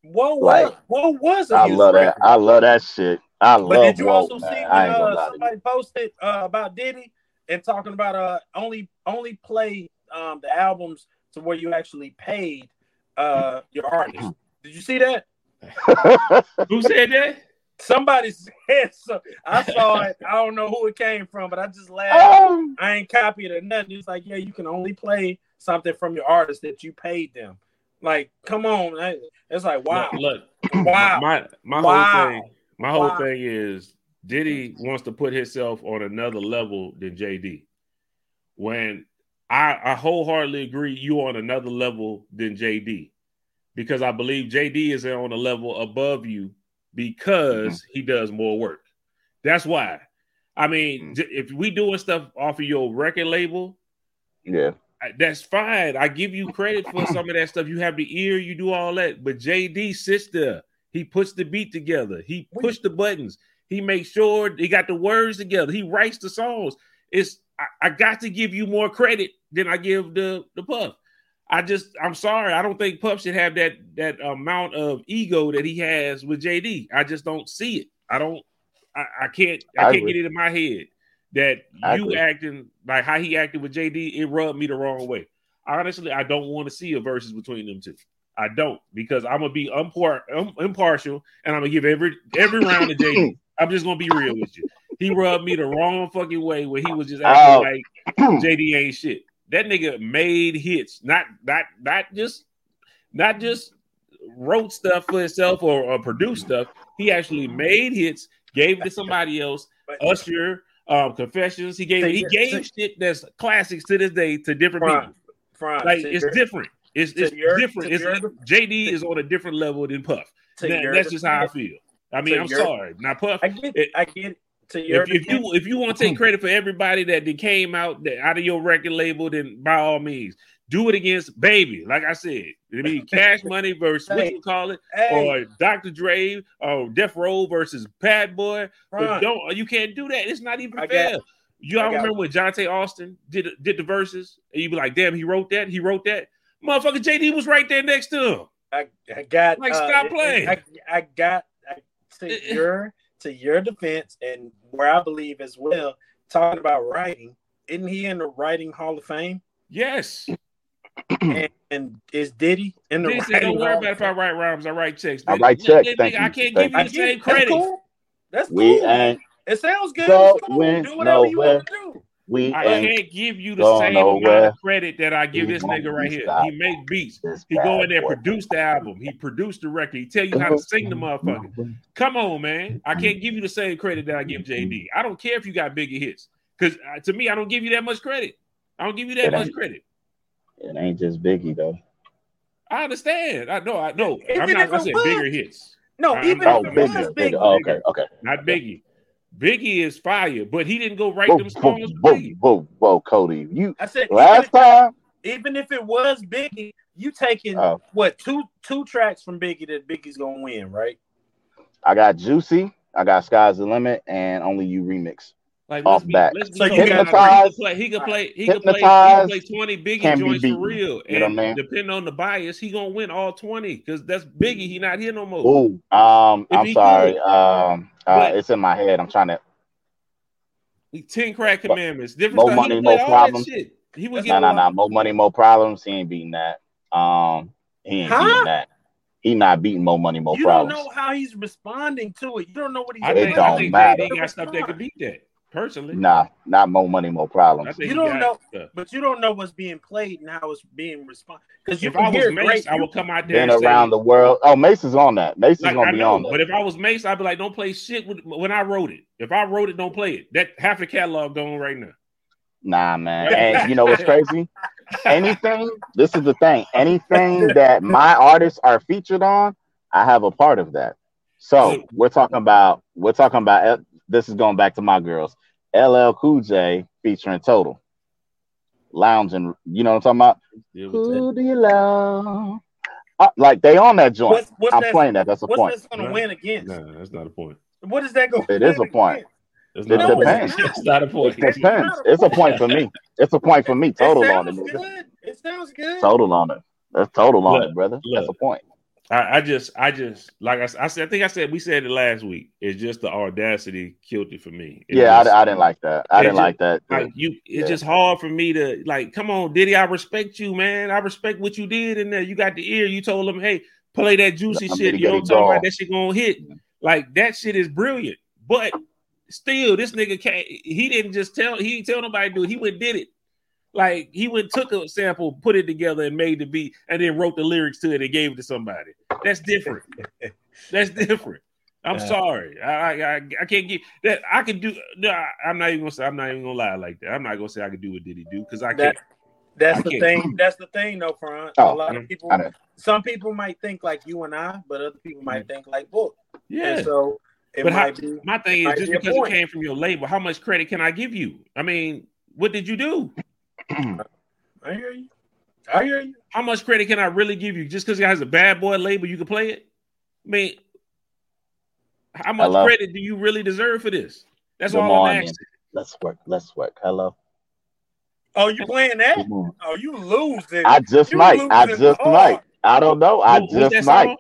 Whoa, Like, what, what was a I love record? that. I love that shit. I But love did you "Whoa," also man. see when I ain't gonna uh, lie to you. somebody posted uh, about Diddy and talking about uh only only play um the albums to where you actually paid uh your artist? Did you see that? Who said that? Somebody said so. I saw it. I don't know who it came from, but I just laughed. Um, I ain't copied or nothing. It's like, yeah, you can only play something from your artist that you paid them. Like, come on. I- It's like, wow. Look, look, Wow. My my Wow. whole thing, my whole Wow. thing is Diddy wants to put himself on another level than JD. When I, I wholeheartedly agree, you're on another level than JD, because I believe JD is on a level above you because mm-hmm. he does more work. That's why. I mean, mm-hmm. j- if we doing stuff off of your record label, yeah. That's fine. I give you credit for some of that stuff. You have the ear, you do all that. But JD sits there. He puts the beat together. He push the buttons. He makes sure he got the words together. He writes the songs. It's I, I got to give you more credit than I give the the Puff. I just I'm sorry. I don't think Puff should have that that amount of ego that he has with JD. I just don't see it. I don't. I, I can't. I, I can't agree. get it in my head that I you agree. acting like how he acted with JD. It rubbed me the wrong way. Honestly, I don't want to see a versus between them two. I don't because I'm gonna be um, impartial and I'm gonna give every every round to JD. I'm just gonna be real with you. He rubbed me the wrong fucking way where he was just acting Oh. like JD ain't shit. That nigga made hits, not not not just not just wrote stuff for himself or, or produced stuff. He actually made hits, gave it to somebody else. Usher, um, Confessions. He gave So he gave so- shit that's classics to this day to different Fron, people. Fron, Like it's different. It's, it's your- different. It's, your- JD is on a different level than Puff. to That- your that's just how I feel. I mean, I'm sorry. Now Puff, I get, It- I get. To your if, if you if you want to take credit for everybody that came out that, out of your record label, then by all means do it against Baby. Like I said, it be Cash Money versus what you call it, hey, or Dr. Dre or Death Row versus Bad Boy. But don't you can't do that. It's not even I fair. you all remember when Johntá Austin did did the verses, and you be like, "Damn, he wrote that. He wrote that." Motherfucker, JD was right there next to him. I, I got Like, uh, stop playing. I, I got I, to Eh, eh. your to your defense and where I believe as well. Talking about writing, isn't he in the writing Hall of Fame? Yes. and, and is Diddy in the They writing said, "Don't worry Hall about of if I write rhymes, I write checks." I write checks, nigga, thank I can't thank give you I the same it. That's credit. cool. That's We cool. It sounds good. Go It's cool. win Do whatever you nowhere. want to do. we I ain't can't give you the going same amount of credit that I give We this nigga right here. He make beats. this He go in there, boy. produce the album. He produced the record. He tell you how to sing the motherfucker. Come on, man. I can't give you the same credit that I give JD. I don't care if you got bigger hits. Because uh, to me, I don't give you that much credit. I don't give you that It much credit. It ain't just Biggie though. I understand. I know. I know. Even I'm not if gonna say was- bigger hits. No, I'm even not- Oh, if it was bigger, big, bigger. Oh, okay, okay. Not Biggie. Biggie is fire, but he didn't go write Whoa, them whoa, songs. whoa, Biggie. whoa, whoa, Cody. You I said last even, time if, even if it was Biggie, you taking Oh. what two two tracks from Biggie that Biggie's gonna win, right? I got Juicy, I got Sky's the Limit, and Only You remix. Like Off let's be, back. let's be So so you honest. he could play. He could play. He could play. He could Hypnotized play twenty Biggie can't be joints for beaten. real. You know what And I mean? depending on the bias, he gonna win all twenty because that's Biggie. He not here no more. Ooh, um, If I'm sorry. could. Um, uh, it's in my head. I'm trying to. Ten crack commandments. Different More stuff. money, he would more play problems. that. He would That's No, no, no. More money, more problems. He ain't beating that. Um, he ain't Huh? beating that. He not beating more money, more you problems. You don't know how he's responding to it. You don't know what he's I It think, don't I think matter. JD got stuff that could beat that. Personally, Nah, not more money, more I problems. You don't got know- stuff. But you don't know what's being played and how it's being responded. Because If I was hear Mase, great. I would come out there Been and say, around the world. Oh, Mase is on that. Mase is Like, gonna I be know, on that. but if I was Mase, I'd be like, don't play shit with, when I wrote it. If I wrote it, don't play it. That half the catalog going right now. Nah, man. And you know what's crazy? Anything, this is the thing. Anything that my artists are featured on, I have a part of that. So we're talking about we're talking about eh, this is going back to my girls. LL Cool J featuring Total. Lounging, you know what I'm talking about? Deal. Who do you love? Uh, like they on that joint. What's, what's I'm that, playing that. That's a what's point. this going to Right. win against? Nah, that's not a point. What is that going? It is a point. That's It not a depends. It's not a point. It depends. It's a point for me. It's a point for me. Total it on it. sounds nigga. good. It sounds good. Total on it. That's total on Look, it, brother. That's a point. I, I just, I just, like I, I, said, I think I said we said it last week. It's just the audacity killed it for me. It's yeah, just- I, I didn't like that. I didn't just- like that. like you. It's Yeah. just hard for me to like. Come on, Diddy, I respect you, man. I respect what you did in there. You got the ear. You told him, hey, play that juicy I'm shit. You know get what I'm talking about? That shit gonna hit. Like that shit is brilliant. But still, this nigga can't. He didn't just tell. He didn't tell nobody to do it. He went did it. Like he went took a sample, put it together, and made the beat, and then wrote the lyrics to it and gave it to somebody. That's different. That's different. I'm Yeah. sorry. I, I I I can't get that. I can do. No, I- I'm not even gonna say. I'm not even gonna lie like that. I'm not gonna say I can do what did he do because I That- can't. That's I the can't. thing. That's the thing, though, Fran. Oh, a lot of mm, people, some people might think like you and I, but other people might mm. think like Book. Yeah. And so it But how- be. My thing is just be because it came from your label, how much credit can I give you? I mean, what did you do? I hear you. I hear you. How much credit can I really give you? Just because it has a bad boy label, you can play it. I mean, how much Hello? credit do you really deserve for this? That's Good all morning. I'm asking. Let's work. Let's work. Hello. Oh, you playing that? Oh, you losing. I just You might. I just hard. might. I don't know. I Who- just might. song?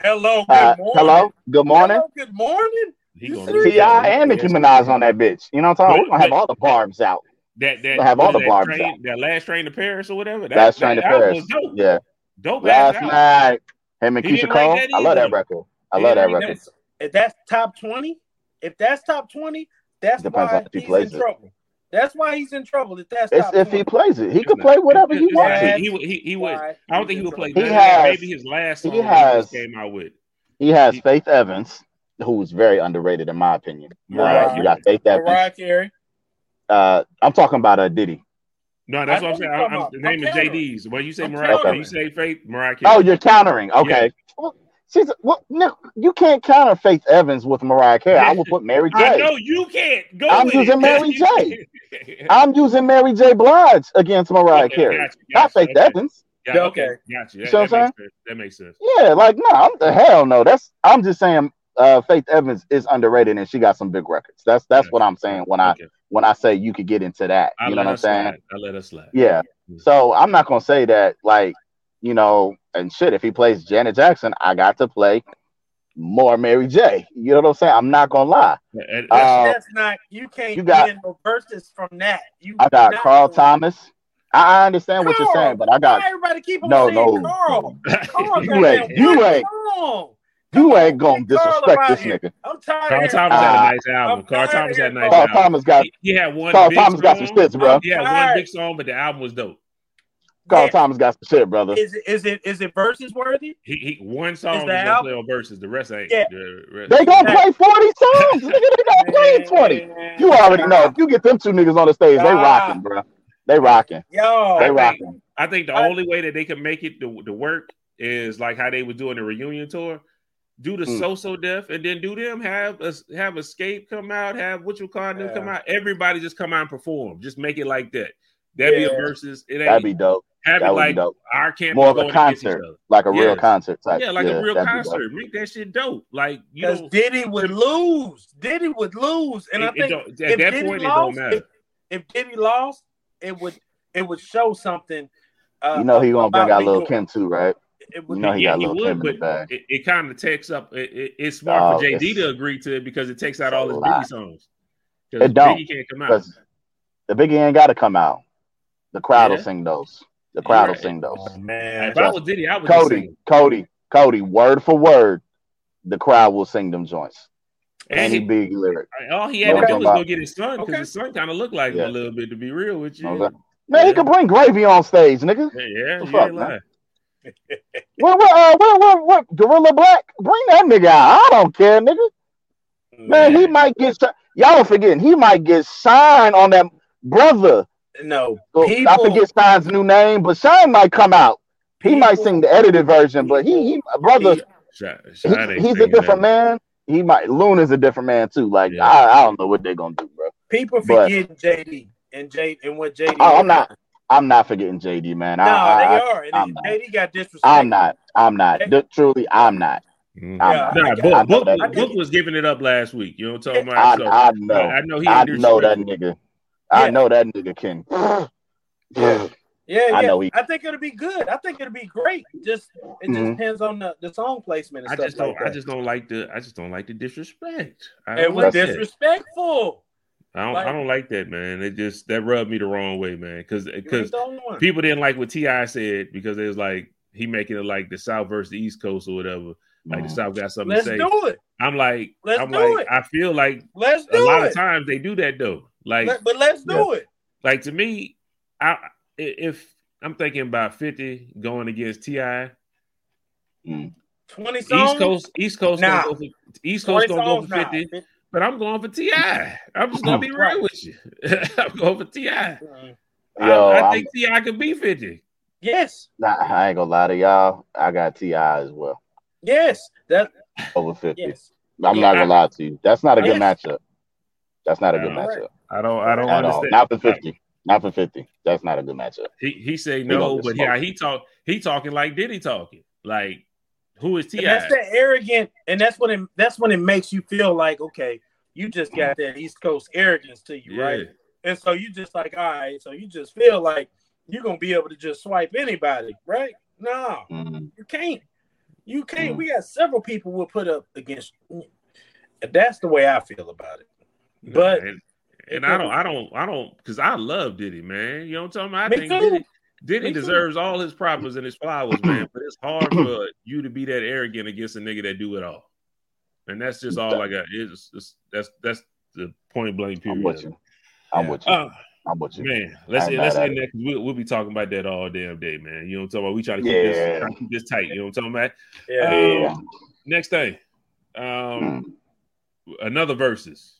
Hello. Good Uh, morning. hello. Good morning. Hello, good morning. He You gonna T.I. and Nicki Minaj on that bitch. You know what I'm talking? about? We're gonna have all the barbs out. That that We'll have all the that barbs train, that last train to Paris or whatever. That, Last that train to album Paris. was dope. Yeah. Dope Last album. night, him and He Keyshia didn't Cole. that I love that record. I love that record. That's, if that's top twenty, if that's top twenty, that's Depends why on he he's plays in it. trouble. That's why he's in trouble. If that's It's top if he plays it. He could play whatever he wants not. to. He. He, he would. I don't think he would play. He has- Maybe his last he song he, has- just came out with. He has Faith Evans, who's very underrated in my opinion. Mariah Uh, you got Faith Evans. Mariah Carey. Uh, I'm talking about uh, Diddy. No, that's I what I'm saying. I, talking I'm, the name I'm is countering. JD's. When you say Mariah, when you say Faith, Mariah Carey. Oh, you're countering. Okay. Well, she's well, no, you can't counter Faith Evans with Mariah Carey. I will put Mary I J. know you can't. Go I'm with using it. Mary You J. can't. I'm using Mary J. Blige against Mariah Okay, Carey, gotcha, not Faith okay. Evans. Yeah, okay. Okay. Gotcha. That, You see what I'm makes sense. that makes sense. Yeah, like no, I'm the hell no. That's I'm just saying. Uh, Faith Evans is underrated and she got some big records. That's that's Yeah. what I'm saying when I Okay. When I say you could get into that. I You know what I'm saying? slide. I let her slide. Yeah. So I'm not gonna say that like, you know, and shit, if he plays Janet Jackson, I got to play more Mary J. You know what I'm saying? I'm not gonna lie. And- Uh, That's not. You can't you got- get no verses from that. You I got Carl gonna- Thomas. I I understand what you're saying, but I got everybody keep on no, saying no. Carl. Carl You ain't- you one ain't- song. You ain't gonna disrespect this nigga. I'm tired Carl of Thomas had a nice album. I'm Carl Thomas had a nice Carl album. Thomas got He, he had one. Carl big Thomas got some song. shits, bro. He had one big song, but the album was dope. Carl Yeah. Thomas got some shit, brother. Is it is it is it verses worthy? He, he one song Is is gonna play on verses. The rest ain't. Yeah. The rest- They gonna play 40 songs. Nigga, they gonna play 20. You already know. If you get them two niggas on the stage, they Ah. rocking, bro. They rocking. Yo, They I think- rocking. I think the I- only way that they can make it to, to work is like how they were doing the reunion tour. Do the Mm. So So Def and then do them have a, have Xscape come out, have what you call them Yeah. come out. Everybody just come out and perform. Just make it like that. That'd be a versus. It ain't That'd be dope. have That it would be like dope. our camp More of a going against each concert. Like a real concert type. Yeah, like a real that'd be dope. concert. Make that shit dope. Like you because know, Diddy would lose. Diddy would lose, and it- I think if at that Diddy point it lost, don't matter. If, if Diddy lost, it would it would show something. Uh, You know he gonna bring out New Lil Kim too, right? It would You know he yeah, got he Lil would, Kim in the but bag. it, it kind of takes up. It, it, it's smart Oh, for JD to agree to it because it takes out all his lot. Biggie songs. Because It don't, Biggie can't come out. The Biggie ain't got to come out. The crowd will sing those. The crowd will sing those. oh, man. If I was Diddy, I would just Cody, sing. Cody, Cody, word for word, the crowd will sing them joints. And Any he, big lyric. all he had No, to do was go get his son because Okay. his son kind of looked like him a little bit. To be real with you, Okay. Man, he could bring gravy on stage, nigga. yeah, yeah, fuck, ain't man? Lying. What, what, uh, what, what, what, Guerilla Black? Bring that nigga out. I don't care, nigga. Man, he might get, y'all are forgetting, he might get signed on that brother. no people. I forget Stein's new name, but Shyne might come out. He might sing the edited version, but he, he brother, Shot, he- Shot ain't he's a different that. man. He might Loon is a different man too. Like Yeah. I, I don't know what they're gonna do, bro. People but- forget JD and J and what JD. Oh, I'm not. I'm not forgetting JD, man. No, I, I, they I, are. And I'm not. JD got disrespect. I'm not. I'm not. Hey. Th- truly, I'm not. Mhm. I'm Yeah. Nah, I- Book, know Book, that Book was giving it up last week. You know what I'm talking I, about? So, I know. I, I know he I know that disrespectful. nigga. I know that nigga can. Yeah. Yeah, yeah. I I, know he- think it'll be good. I think it'll be great. Just it just Mhm. depends on the, the song placement and I stuff just don't. like I just don't like the. I just don't like the disrespect. I it was like that. disrespectful. I don't. like- I don't like that, man. It just that rubbed me the wrong way, man. Because because the only one. people didn't like what T.I. said because it was like he making it like the South versus the East Coast or whatever. Like the Mhm. South got something Let's to say. do it. I'm like, Let's I'm do like, it. I feel like Let's a lot it. of times they do that though. Like, Let- but let's do it. like to me, I if I'm thinking about 50 going against T.I., Twenty songs. East Coast, East Coast, Nah. gonna go for, East Coast gonna go for now. 50, but I'm going for Ti. I'm just gonna oh, be real Right. with you. I'm going for Ti. I. Yo, I I'm- think T.I. could be 50. Yes, Nah, I ain't gonna lie to y'all. I got T.I. as well yes, that over fifty. yes. I'm Yeah, not gonna lie to you. That's not a good Yes. matchup. That's not a good Nah. matchup I don't. I don't at all. understand. Not for fifty. Not for fifty. That's not a good matchup. He he say no, but yeah, he talk. He talking like Diddy talking. Like who is T.I.? And that's that arrogant, and that's when it that's when it makes you feel like okay, you just got that East Coast arrogance to you, Yeah. right? And so you just like, all right, so you just feel like you're gonna be able to just swipe anybody, right? No, Mhm. you can't. You can't. Mm. We got several people we'll put up against. You. That's the way I feel about it. But- and, and I don't, I don't, I don't, because I love Diddy, man. You know what I'm talking about? I Me think too. Diddy, Diddy Me too. deserves all his props and his flowers, man. But it's hard for you to be that arrogant against a nigga that do it all. And that's just all I got. It's, it's that's that's the point blank I'm period. with you. I'm with you. Uh, I'm with you. man, let's I ain't let's mad at end that 'cause we'll, we'll be talking about that all damn day, man. You know what I'm talking about? We try to keep Yeah. this try to keep this tight. You know what I'm talking about? Yeah. Yeah. Um, next thing, um, another versus.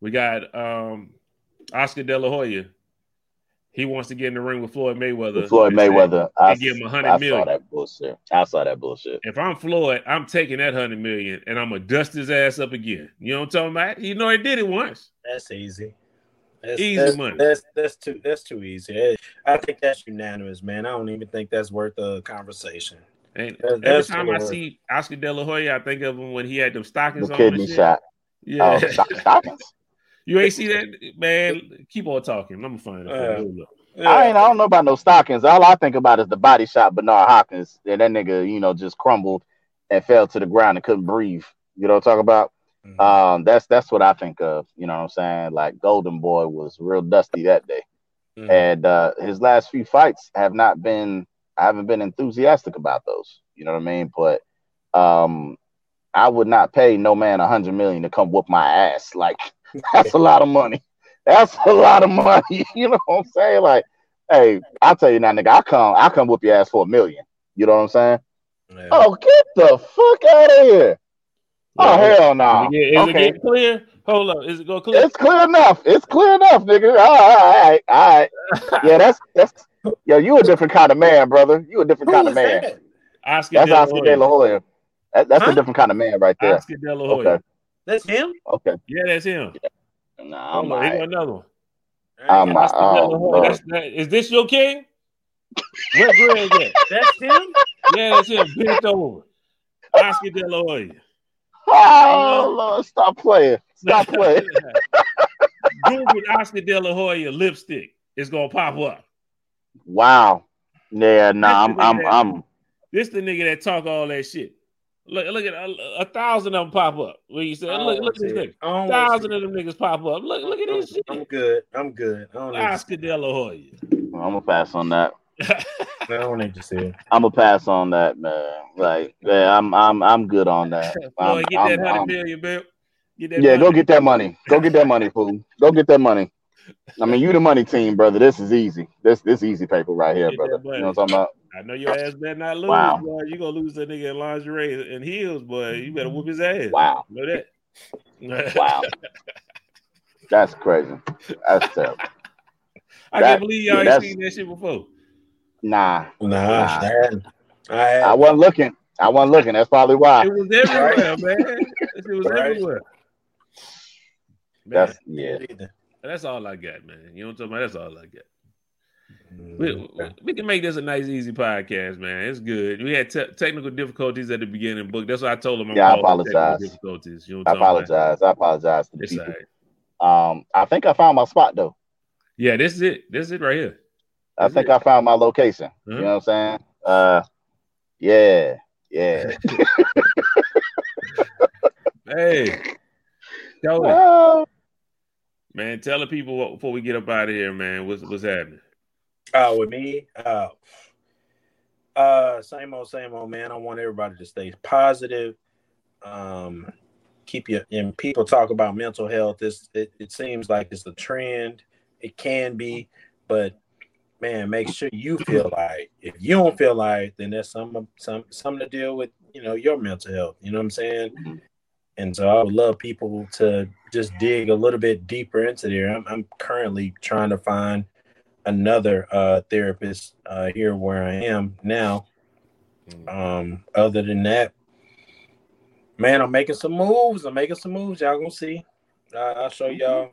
We got um Oscar De La Hoya. He wants to get in the ring with Floyd Mayweather. With Floyd and Mayweather. I, give him a I hundred saw that bullshit. I saw that bullshit. If I'm Floyd, I'm taking that hundred million and I'm gonna dust his ass up again. You know what I'm talking about? You know he did it once. That's easy. That's, Easy that's, money. That's that's too that's too easy. I think that's unanimous, man. I don't even think that's worth a conversation. And That's- every that's time I the- see Oscar De La Hoya, I think of him when he had them stockings The on. kidney and shit. shot. Yeah, Oh, stock- stockings. you ain't see that, man. Keep on talking. I'm gonna find it. Yeah. I ain't. I don't know about no stockings. All I think about is the body shot Bernard Hopkins. And that nigga, you know, just crumbled and fell to the ground and couldn't breathe. You know what I'm talking about? Mhm. Um, that's that's what I think of. You know what I'm saying? Like Golden Boy was real dusty that day, Mhm. and uh, his last few fights have not been. I haven't been enthusiastic about those. You know what I mean? But um, I would not pay no man a hundred million to come whoop my ass. Like that's a lot of money. That's a lot of money. You know what I'm saying? Like, hey, I'll tell you now, nigga. I come, I come whoop your ass for a million. You know what I'm saying? Yeah. Oh, get the fuck out of here! Oh hell no! Is, it, is it getting clear? Hold up. Is it go clear? it's clear enough. It's clear enough, nigga. All right, all right. Yeah, that's that's. Yo, you a different kind of man, brother. You a different Who kind of man. that? Oscar That's De La Oscar De La Hoya. Hoya. That, that's Huh? a different kind of man right there. Oscar De La Hoya. Okay, That's him. okay. Yeah, that's him. Nah, Hold I'm on. Here go alright. another one. I'm That's, Oscar oh, That's, that, is this your king? Where Greg at? that's him. Yeah, that's him. Bent over. Oscar De La Hoya. Oh Lord, stop playing. Stop playing. Google Oscar De La Hoya lipstick. It's gonna pop up. Wow. Yeah, nah, I'm, That's the I'm, I'm. This the nigga that talk all that shit. Look, look at a, a thousand of them pop up. Where you say, I look, oh, look at this see nigga. it. I don't wanna Thousand of them niggas pop up. Look, look at this shit. I'm good. I'm good. I don't Oscar De La Hoya. I'm gonna pass on that. I don't need to see it. I'm gonna pass on that, man. Like, yeah, I'm, I'm, I'm good on that. I'm, Boy, get I'm- that hundred I'm- million, Bill. Get that yeah, money. go get that money. Go get that money, fool. Go get that money. I mean, you the money team, brother. This is easy. This, this easy paper right here, Get brother. You know what. I'm talking about? I know your ass better not lose, Wow. boy. You gonna lose that nigga in lingerie and heels, boy. You better whoop his ass. Wow, Know that? wow. That's crazy. That's terrible. I That- can't believe y'all ain't seen that shit before. Nah, Nah, Nah. I hadn't. I wasn't looking. I wasn't looking. That's probably why. It was everywhere, man. It was Right. everywhere. Man, That's yeah. That's all I got, man. You know what I'm talking about? That's all I got. Mm, We, we- can make this a nice, easy podcast, man. It's good. We had te- technical difficulties at the beginning, book. That's why I told them. I'm Yeah, I technical apologize. Difficulties. You know I I'm about? apologize. I apologize to the It's people. right. Um, I think I found my spot though. Yeah, this is it. This is it right here. I think it. I found my location. Uh-huh. You know what I'm saying? Uh, yeah, yeah. Hey, Oh, man, tell the people what, before we get up out of here, man. What's what's happening? Uh, with me, uh, uh, same old, same old, man. I want everybody to stay positive. Um, keep your and people talk about mental health. This it, it seems like it's a trend. It can be, but man, make sure you feel like if you don't feel like, then there's some some something to deal with. You know your mental health. You know what I'm saying? Mhm. And so I would love people to just dig a little bit deeper into there. I'm, I'm currently trying to find another uh, therapist uh, here where I am now. Um, other than that, man, I'm making some moves. I'm making some moves. Y'all gonna see. Uh, I'll show y'all.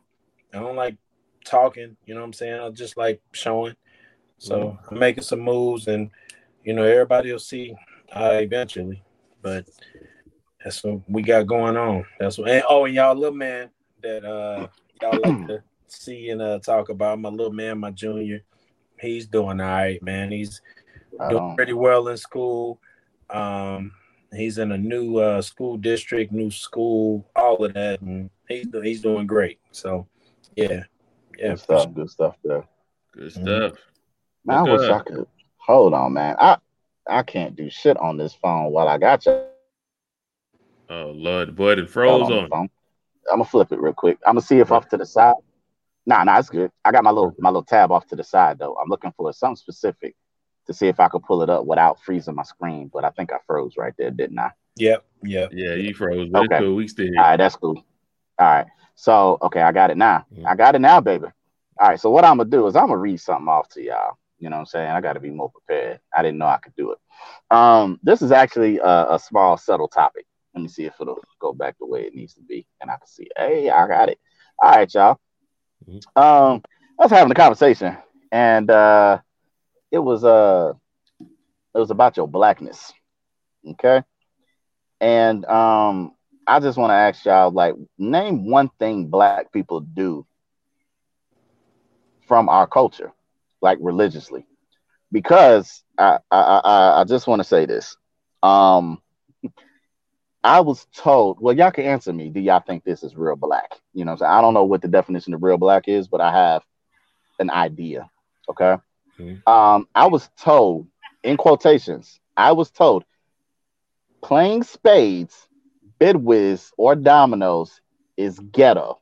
I don't like talking. You know what I'm saying? I just like showing. So I'm making some moves, and you know everybody will see uh, eventually. But that's what we got going on. That's what. And, oh, and y'all, little man that uh y'all like to see and uh talk about. My little man, my junior. He's doing all right, man. He's I doing don't- pretty well in school. Um, he's in a new uh, school district, new school, all of that, and he's he's doing great. So, yeah, yeah. good stuff. Good stuff there. Good Mhm. stuff. Man, I Okay. wish I could. Hold on, man. I I can't do shit on this phone while I got you. Oh Lord, the boy that froze on on. I'm gonna flip it real quick. I'm gonna see if off to the side. Nah, nah, it's good. I got my little my little tab off to the side though. I'm looking for something specific to see if I could pull it up without freezing my screen. But I think I froze right there, didn't I? Yep, yep. Yeah, you froze. But Okay. it's cool. We still here. All right, that's cool. All right. So, okay, I got it now. I got it now, baby. All right. So, what I'm going to do is I'm going to read something off to y'all. You know what I'm saying? I got to be more prepared. I didn't know I could do it. Um, this is actually a, a small, subtle topic. Let me see if it'll go back the way it needs to be. And I can see, hey, I got it. All right, y'all. Mhm. Um, I was having a conversation, and uh, it was uh, it was about your blackness. Okay. And um, I just want to ask y'all, like, name one thing black people do from our culture, like religiously, because I I I, I just want to say this. Um, I was told, well, y'all can answer me. Do y'all think this is real black? You know, what I'm saying? I don't know what the definition of real black is, but I have an idea. Okay. Mhm. Um, I was told, in quotations, I was told playing spades, bid whist, or dominoes is ghetto.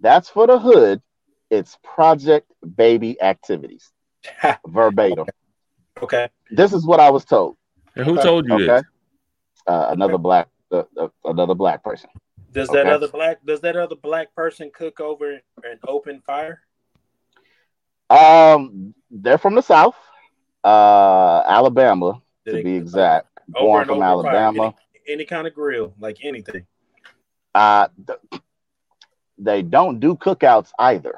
That's for the hood. It's project baby activities. Verbatim. okay. This is what I was told. And who Okay. told you Okay. this? Uh, another black, another black person. Does that other black does that other black person cook over an open fire? Um, they're from the South, uh, Alabama Do to be exact. Born from? Alabama. Any, any kind of grill, like anything. Uh, th- they don't do cookouts either.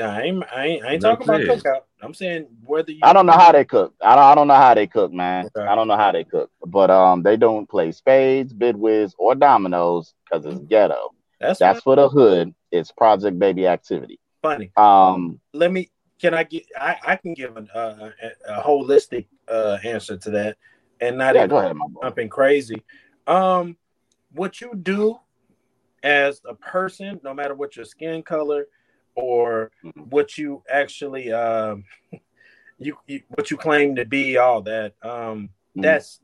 I ain't, I ain't, I ain't talking about this. cookout. I'm saying whether you I don't know how they cook. I don't. I don't know how they cook, man. Okay. I don't know how they cook. But um, they don't play spades, bid whist, or dominoes because it's ghetto. that's That's for the hood. It's project baby activity. funny. Um, Let me can I get I, I can give an, uh, a, a holistic uh, answer to that and not yeah, go ahead, my boy. jumping crazy. Um, what you do as a person, no matter what your skin color or Mhm. what you actually um you, you what you claim to be, all that um Mhm. that's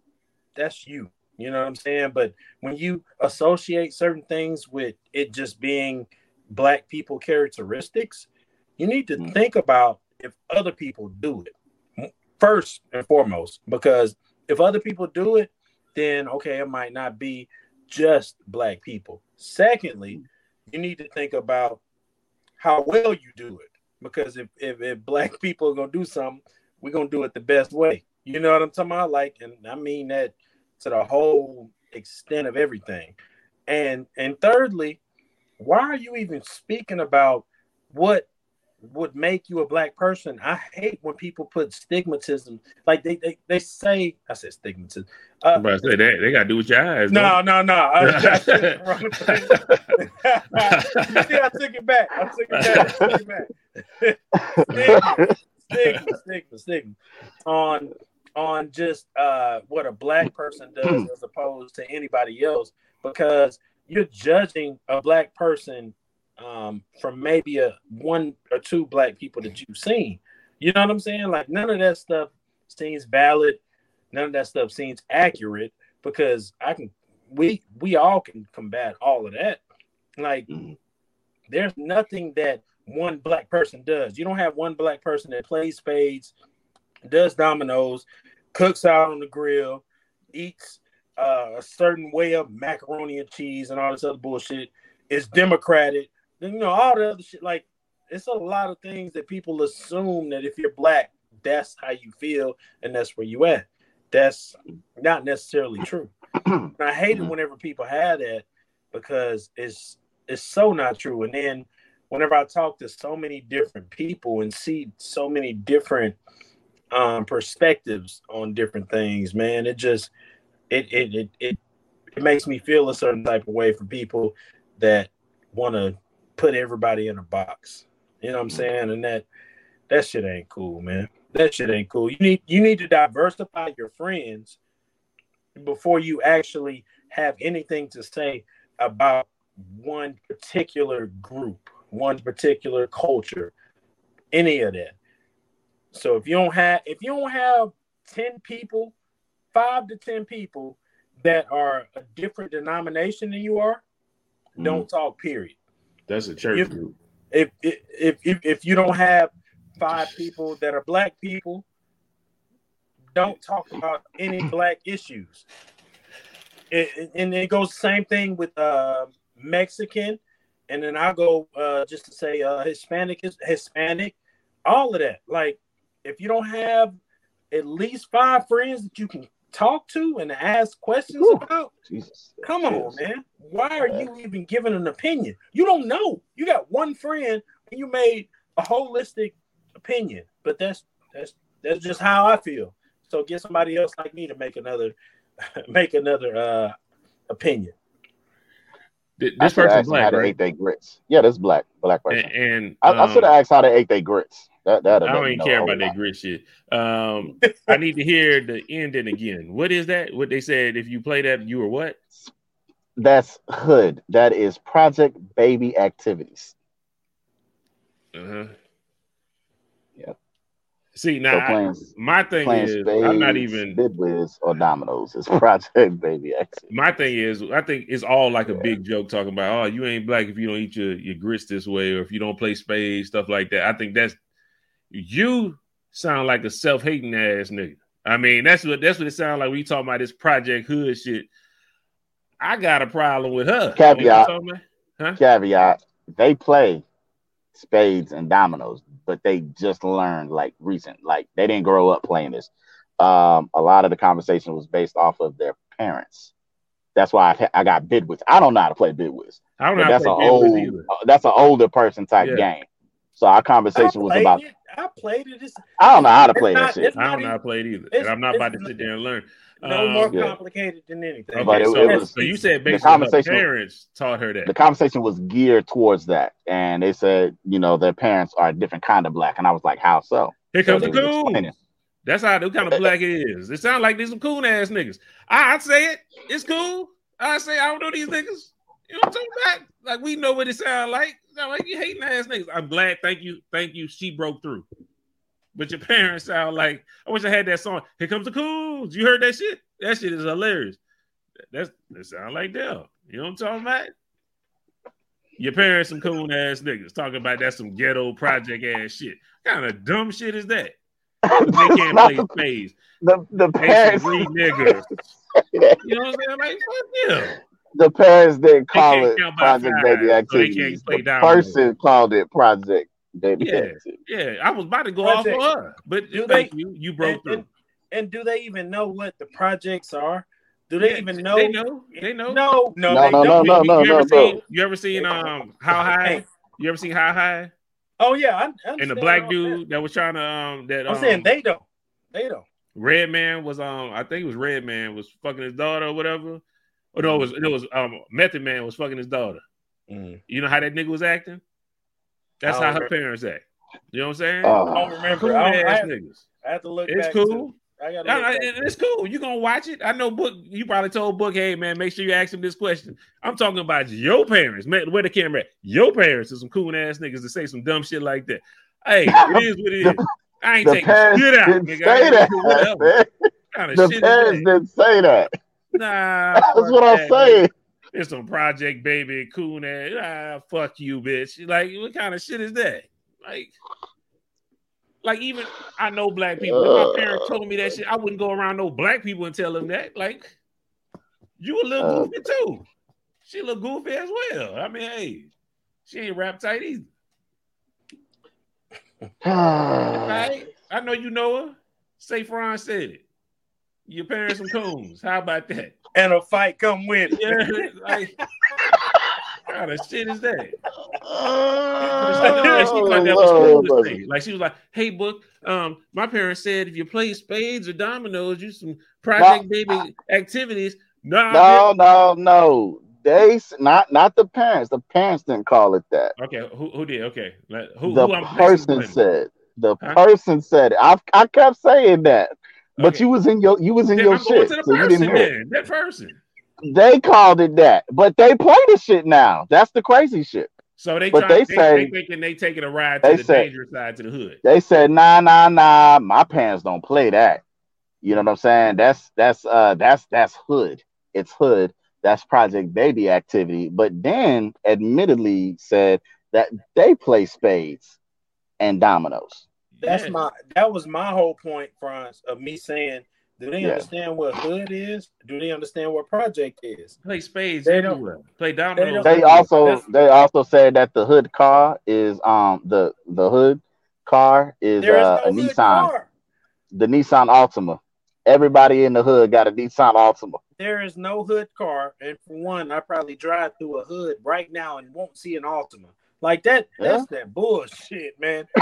that's you. You know what I'm saying? But when you associate certain things with it just being black people characteristics, you need to Mhm. think about if other people do it first and foremost because if other people do it then okay it might not be just black people secondly you need to think about how well you do it. Because if if, if black people are gonna do something we're gonna do it the best way. You know what i'm talking about? Like and i mean that to the whole extent of everything. And and thirdly why are you even speaking about what would make you a black person. I hate when people put stigmatism, like they they, they say. I said stigmatism. Uh, to say that they got to do with your eyes. no, no, no. I, I said the wrong thing. you see, I took it back. I took it back. I took it back. stigma, stigma, stigma, stigma on on just uh, what a black person does as opposed to anybody else, because you're judging a black person um, from maybe a one or two black people that you've seen. You know what I'm saying? Like none of that stuff seems valid. None of that stuff seems accurate because I can we we all can combat all of that. Like Mhm. there's nothing that one black person does. You don't have one black person that plays spades, does dominoes, cooks out on the grill, eats uh, a certain way of macaroni and cheese and all this other bullshit. Is democratic, you know, all the other shit. Like it's a lot of things that people assume that if you're black, that's how you feel and that's where you at. That's not necessarily true. And I hate it Mhm. whenever people have that because it's it's so not true. And then whenever I talk to so many different people and see so many different um perspectives on different things, man, it just it it it it, it makes me feel a certain type of way for people that want to put everybody in a box. You know what I'm saying? And that that shit ain't cool, man. That shit ain't cool. You need you need to diversify your friends before you actually have anything to say about one particular group, one particular culture, any of that. So if you don't have if you don't have 10 people, 5 to 10 people that are a different denomination than you are, don't mm-hmm. talk period. That's a church You- group. if if if if you don't have five people that are black people, don't talk about any black issues. It, and it goes same thing with uh, Mexican, and then I go uh, just to say uh, Hispanic is Hispanic, all of that. Like if you don't have at least five friends that you can talk to and ask questions Whew. about, Jesus, come on, man. Why are you even giving an opinion? You don't know. You got one friend and you made a holistic opinion, but that's that's that's just how I feel. So get somebody else like me to make another make another uh opinion. This I person black, how right? they ate their grits. Yeah, that's black, black person. And, and I, um, I should have asked how they ate their grits. That, that I don't even care about that grit shit. Um, I need to hear the ending again. What is that? What they said? If you play that, you were what? That's hood. That is Project Baby Activities. Uh huh. Yep. See now, so playing, I, my thing is, spades, I'm not even bid whist or Dominoes. It's Project Baby Activities. My thing is, I think it's all like a yeah. big joke talking about, oh, you ain't black if you don't eat your, your grits this way, or if you don't play spades, stuff like that. I think that's you sound like a self-hating ass nigga. I mean, that's what that's what it sounds like. We talking about this Project Hood shit. I got a problem with her. Caveat. You know huh? Caveat. They play spades and dominoes, but they just learned like recent. Like they didn't grow up playing this. Um, a lot of the conversation was based off of their parents. That's why I, I got bid whist. I don't know how to play bid whist. I don't know. That's an old. Uh, that's an older person type yeah. game. So our conversation was about. It. I played it. It's, I don't know how to play not, that shit. I don't know how to play it either, and I'm not about to sit there and learn. No um, more complicated yeah. than anything. Okay, but it, so, it was, so you said basically her parents taught her that. The conversation was geared towards that, and they said, you know, their parents are a different kind of black, and I was like, how so? Here comes so the coon. That's how the kind of black it is. It sounds like these some coon ass niggas. I, would say it. It's cool. I say I don't know these niggas. You know what I'm talking about? Like we know what it sound like. Sound like you hating ass niggas. I'm glad. Thank you. Thank you. She broke through. But your parents sound like I wish I had that song. Here comes the coons. You heard that shit? That shit is hilarious. That's that sound like Dell. You know what I'm talking about? Your parents some coon ass niggas talking about that some ghetto project ass shit. What kind of dumb shit is that? they can't play the, spades. The the parents niggas. you know what I'm saying? Like fuck yeah the parents didn't call it Project Baby Activity. So the person called it Project Baby yeah, Activity. Yeah, I was about to go Project. off on her, but do thank they, you. You broke and, through. And, and, do they even know what the projects are? Do they yeah, even know? They know. They know. No, no, no, no, no, no, no, you, ever no, seen, You ever seen um how high? You ever seen how high? Oh yeah, I, I and the black dude that. that was trying to um that I'm um, saying they don't. They don't. Redman was um I think it was Redman was fucking his daughter or whatever. Oh no, it was it was um Method Man was fucking his daughter. Mm. You know how that nigga was acting? That's how remember. her parents act. You know what I'm saying? Uh, I don't remember. Cool I, ass niggas. I have to look. It's cool. I gotta I, it's cool. You gonna watch it? I know. Book. You probably told Book, "Hey man, make sure you ask him this question." I'm talking about your parents. Man, where the camera? At? Your parents are some cool ass niggas to say some dumb shit like that. Hey, it is what it is. I ain't taking shit out. Nigga. Say that, kind of the parents didn't say that. Nah, that's what I'm saying. It's some Project Baby coon ass. Ah, fuck you, bitch. Like, what kind of shit is that? Like, like even I know black people. If my parents told me that shit, I wouldn't go around no black people and tell them that. Like, you a little uh, goofy too. She look goofy as well. I mean, hey, she ain't rap tight either. right? I know you know her. Say Fron said it. Your parents some coons. How about that? And a fight come with it. Yeah, like, kind of shit is that? Oh, she thought that was cool. Like she was like, "Hey, book. Um, my parents said if you play spades or dominoes, you some project no, baby activities." No, no, no, no. They not not the parents. The parents didn't call it that. Okay, who who did? Okay, who, the who person said. The huh? person said it. I I kept saying that. But okay. you was in your you was in then your I'm shit. so you didn't hear That person. They called it that, but they play the shit now. That's the crazy shit. So they, but try, they, they say they thinking they taking a ride to the said, dangerous side to the hood. They said, nah, nah, nah. My parents don't play that. You know what I'm saying? That's that's uh that's that's hood. It's hood. That's Project Baby activity. But Dan admittedly said that they play spades and dominoes. That's Yeah. my that was my whole point, Franz, of me saying, do they Yeah. understand what hood is? Do they understand what project is? play spades They don't- everywhere. Play dominoes. don't- They also That's- they also said that the hood car is um the the hood car is uh, a no hood Nissan, car. the Nissan Altima. Everybody in the hood got a Nissan Altima. There is no hood car, and for one, I probably drive through a hood right now and won't see an Altima. Like that, that's that bullshit, man.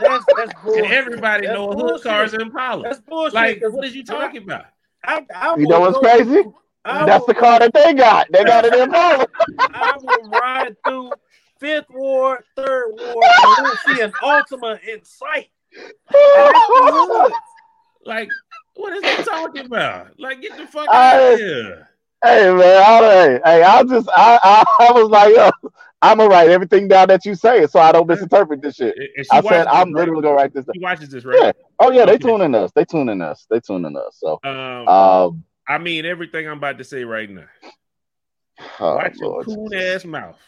That's that's bullshit. and everybody That's know a hood bullshit. car is Impala. That's bullshit. Like, 'cause what is you talking about? I, I You know what's go- crazy? I That's will- the car that they got. They got it in Impala. I will ride through Fifth Ward, Third Ward, and we'll see an Altima in sight. And that's the hood. Like, what is he talking about? Like, get the fuck I- out of here. Hey man, I, hey, hey, I just I, I I was like, yo, I'm gonna write everything down that you say, so I don't misinterpret this shit. And- and she I said I'm right? literally gonna write this down. She watches this, right? Yeah. Oh yeah, they tuning us. They tuning us. They tuning us. So Um, um, I mean everything I'm about to say right now. oh, Watch your Lord. coon ass mouth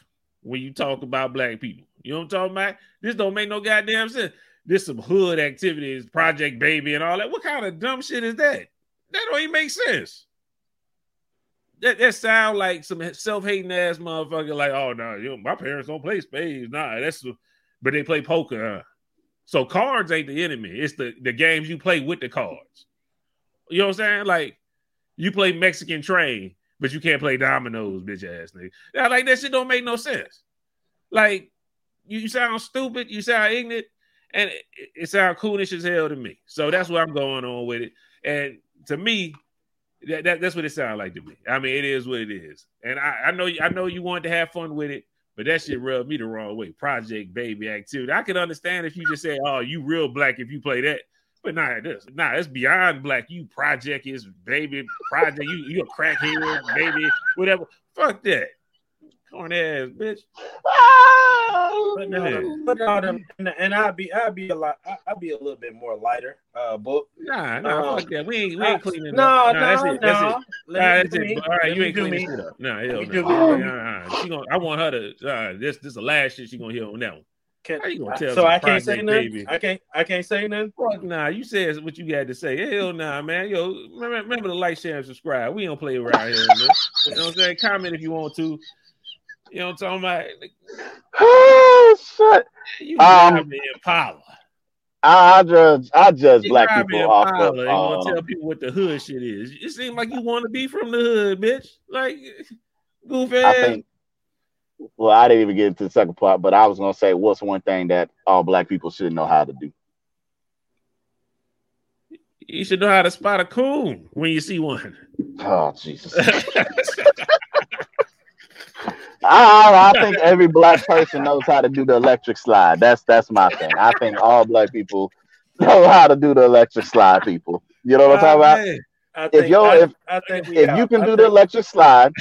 when you talk about black people. You know what I'm talking about? This don't make no goddamn sense. This some hood activities, Project Baby, and all that. What kind of dumb shit is that? That don't even make sense. That that sound like some self-hating ass motherfucker. Like, oh no, you know, my parents don't play spades. Nah, that's but they play poker. Huh? So cards ain't the enemy. It's the the games you play with the cards. You know what I'm saying? Like you play Mexican train, but you can't play dominoes, bitch ass nigga. Now, like that shit don't make no sense. Like you, you sound stupid, you sound ignorant, and it, it sounds coonish as hell to me. So that's what I'm going on with it. And to me, that, that that's what it sounds like to me. I mean, it is what it is. And I, I know I know you wanted to have fun with it, but that shit rubbed me the wrong way. Project baby activity. I could understand if you just say, "Oh, you real black" if you play that. But nah, this nah, it's beyond black. You project is baby project. You you a crackhead, baby, whatever. Fuck that. Corn ass bitch. But no, put all them, and, and I'd be, I'd be a lot, I- I'd be a little bit more lighter. Uh, book. Nah, nah, Um, fuck that. We ain't we ain't cleaning no, up. no, that's no, it. That's it. Let Nah, that's it. All right, Let you ain't cleaning shit up. Nah, hell no. Nah, me. nah, nah. She gonna, I want her to. Uh, this, this the last shit she gonna hear on that one. Can, How you gonna tell so I can't say nothing. Baby? I can't, I can't say nothing. Fuck nah. You said what you got to say. Hell nah, man. Yo, remember, remember to like, share, and subscribe. We don't play around here. Man. You know what I'm saying? Comment if you want to. You know what I'm talking about? Oh shit! You Um, drive me Impala. I, I judge I judge You black people off Impala. of you want to um, tell people what the hood shit is. It seems like you want to be from the hood, bitch. Like, goofy I ass. think. Well, I didn't even get into the second part, but I was gonna say, what's one thing that all black people should know how to do? You should know how to spot a coon when you see one. Oh Jesus! I, I think every black person knows how to do the electric slide. That's that's my thing. I think all black people know how to do the electric slide. People, you know what I'm talking about? Man, I think, you're- I, if- I think we If out. you can do think, the electric slide,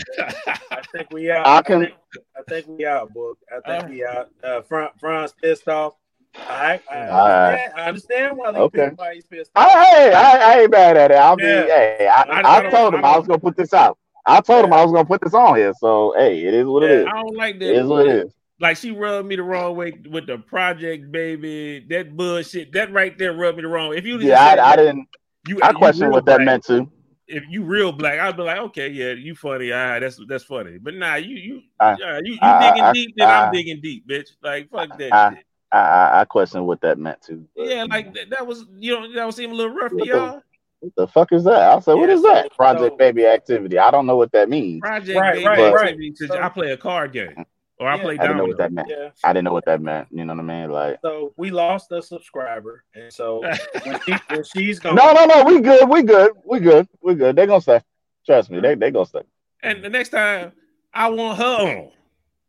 I think we out. I can- think, I think we out, book. I think we out. Uh, Fran, Fran's pissed off. I, I, All right. understand, I understand why, he Okay. pissed, why he's pissed off. I, hey, I, I ain't mad at it. I'll be, hey, I, I- I, I told him I I was gonna put this out. I told him I was gonna put this on here. So hey, it is what it Yeah. is. I don't like It that. is what it is. Like she rubbed me the wrong way with the project, baby. That bullshit. That right there rubbed me the wrong. way. If you Yeah, I, I didn't. You, I question what that black, meant too. If you real black, I'd be like, okay, yeah, you funny. Ah, that's that's funny. But nah, you you I- yeah, you, you I- digging I- deep, then I- I'm digging deep, bitch. Like fuck that I- shit. I, I, I question what that meant too. But Yeah, like that, that was you know that was seem a little rough to y'all. What the fuck is that? I said, what Yeah, is so- that? Project so- baby activity. I don't know what that means. Project Right, baby right, right. So- I play a card game or I Yeah. play I didn't know what that meant. Yeah. I didn't know what that meant. You know what I mean? Like, So we lost a subscriber, and so when, she, when she's gone, no, no, no. We good. We good. We good. We good. They gonna stay. Trust me. They they gonna stay. And the next time I want her on,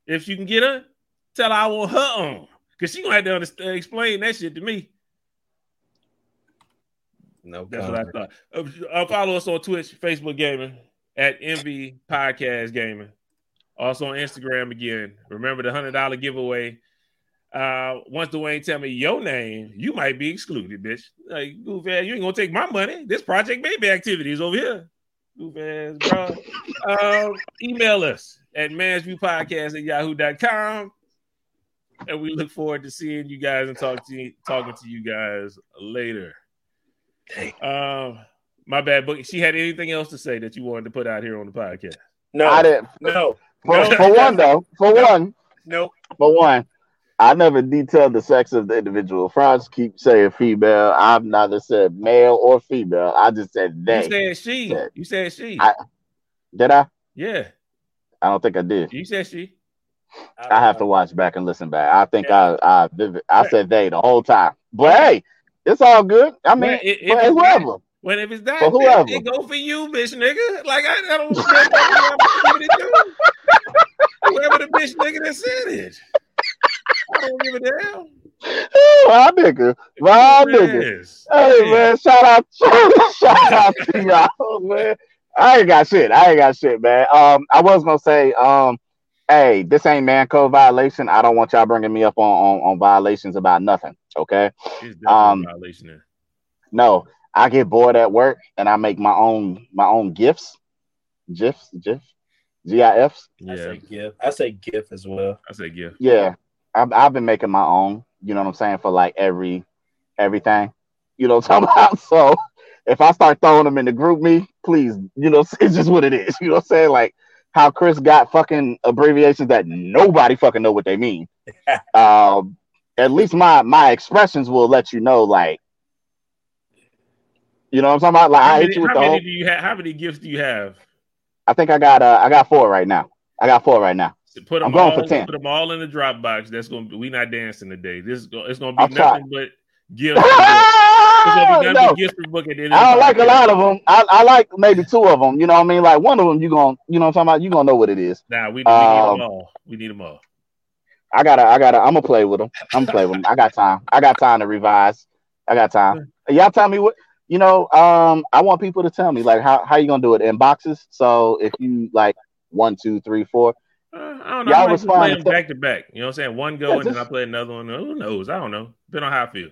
if you can get her, tell her I want her on. Cause she gonna have to understand, explain that shit to me. No, That's what I thought. Uh, uh, follow us on Twitch, Facebook Gaming, at MV Podcast Gaming. Also on Instagram again. Remember the hundred dollar giveaway. Uh, once Dwayne tell me your name, you might be excluded, bitch. Like goof ass, you ain't gonna take my money. This Project Baby activities over here. Goof ass, bro. um, email us at mansviewpodcast at yahoo.com. and we look forward to seeing you guys and talk to you, talking to you guys later. Um, my bad, but she had anything else to say that you wanted to put out here on the podcast? No, I didn't. no, For, No. for one, though, for No. one, no. for one, I never detailed the sex of the individual. Franz keep saying female. I've neither said male or female. I just said they. You said she. Yeah. You said she. I- Did I? yeah, I don't think I did. you said she. I have to watch back and listen back. I think Yeah. I I vivid, I said they the whole time. But hey, it's all good. I mean, Well, it- it for whoever. When if it's that, For whoever. it go for you, bitch, nigga. Like I, I don't care what it do. Whoever the bitch nigga that said it, I don't give a damn. My nigga, my nigga. Hey Yeah. man, shout out, shout out to y'all, man. I ain't got shit. I ain't got shit, man. Um, I was gonna say, um, hey, this ain't man code violation. I don't want y'all bringing me up on on, on violations about nothing. Okay. Um, violation there. No, I get bored at work and I make my own my own gifts, gifs, gif, gifs. I Yeah, say GIF. I say GIF as well. I say gif. Yeah, I've I've been making my own. You know what I'm saying for like every everything. You know what I'm talking about. So if I start throwing them in the GroupMe, please, you know, it's just what it is. You know what I'm saying? Like how Chris got fucking abbreviations that nobody fucking know what they mean. um, at least my my expressions will let you know, like, you know what I'm talking about. Like How I many, you with how the many whole. do you have? How many gifts do you have? I think I got uh I got four right now. I got four right now. Put them I'm going all. for 10. Put them all in the Dropbox. That's gonna. be We not dancing today. This it's gonna be try. nothing but gifts. It's gonna be nothing no, gifts book at the end. of I don't like a lot of them. I, I like maybe two of them. You know what I mean? Like one of them, you gonna you know what I'm talking about? You gonna know what it is. Nah, we, we need Um, them all. We need them all. I gotta, I gotta, I'm gonna play with them. I'm gonna play with them. I got time. I got time to revise. I got time. Y'all tell me what you know. Um, I want people to tell me like how how you gonna do it in boxes. So if you like one, two, three, four. Uh, I don't know. Y'all I might just respond back to back. You know what I'm saying? One go Yeah, and then I play another one. Who knows? I don't know. Depending on how I feel.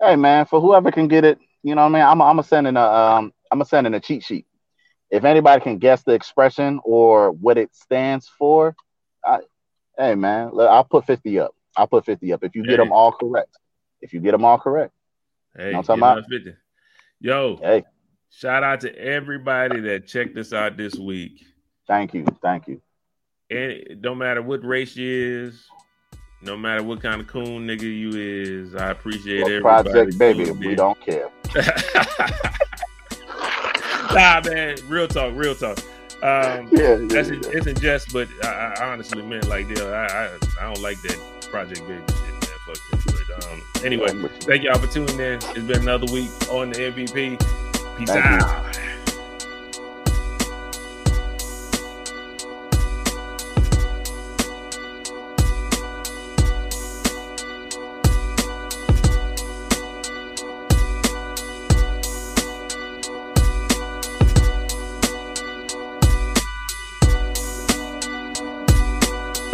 Hey man, for whoever can get it, you know what I mean. I'm I'm gonna send in a um I'm gonna send in a cheat sheet. If anybody can guess the expression or what it stands for, I, hey man, look, I'll put fifty up. I'll put fifty up if you get them all correct. If you get them all correct, Hey, Know what I'm talking 50. Yo, hey, shout out to everybody that checked us out this week. thank you, thank you. And it don't matter what race you is, no matter what kind of coon nigga you is, I appreciate Well, everybody. Project baby, we don't care. nah, man, real talk, real talk. Um, Yeah, yeah, that's yeah. it's a jest, but I, I honestly meant like, yeah, I, I I don't like that Project Baby shit, man. Fuck that. But um, anyway, you. thank y'all for tuning in. It's been another week on the MVP. Peace Thank you. out.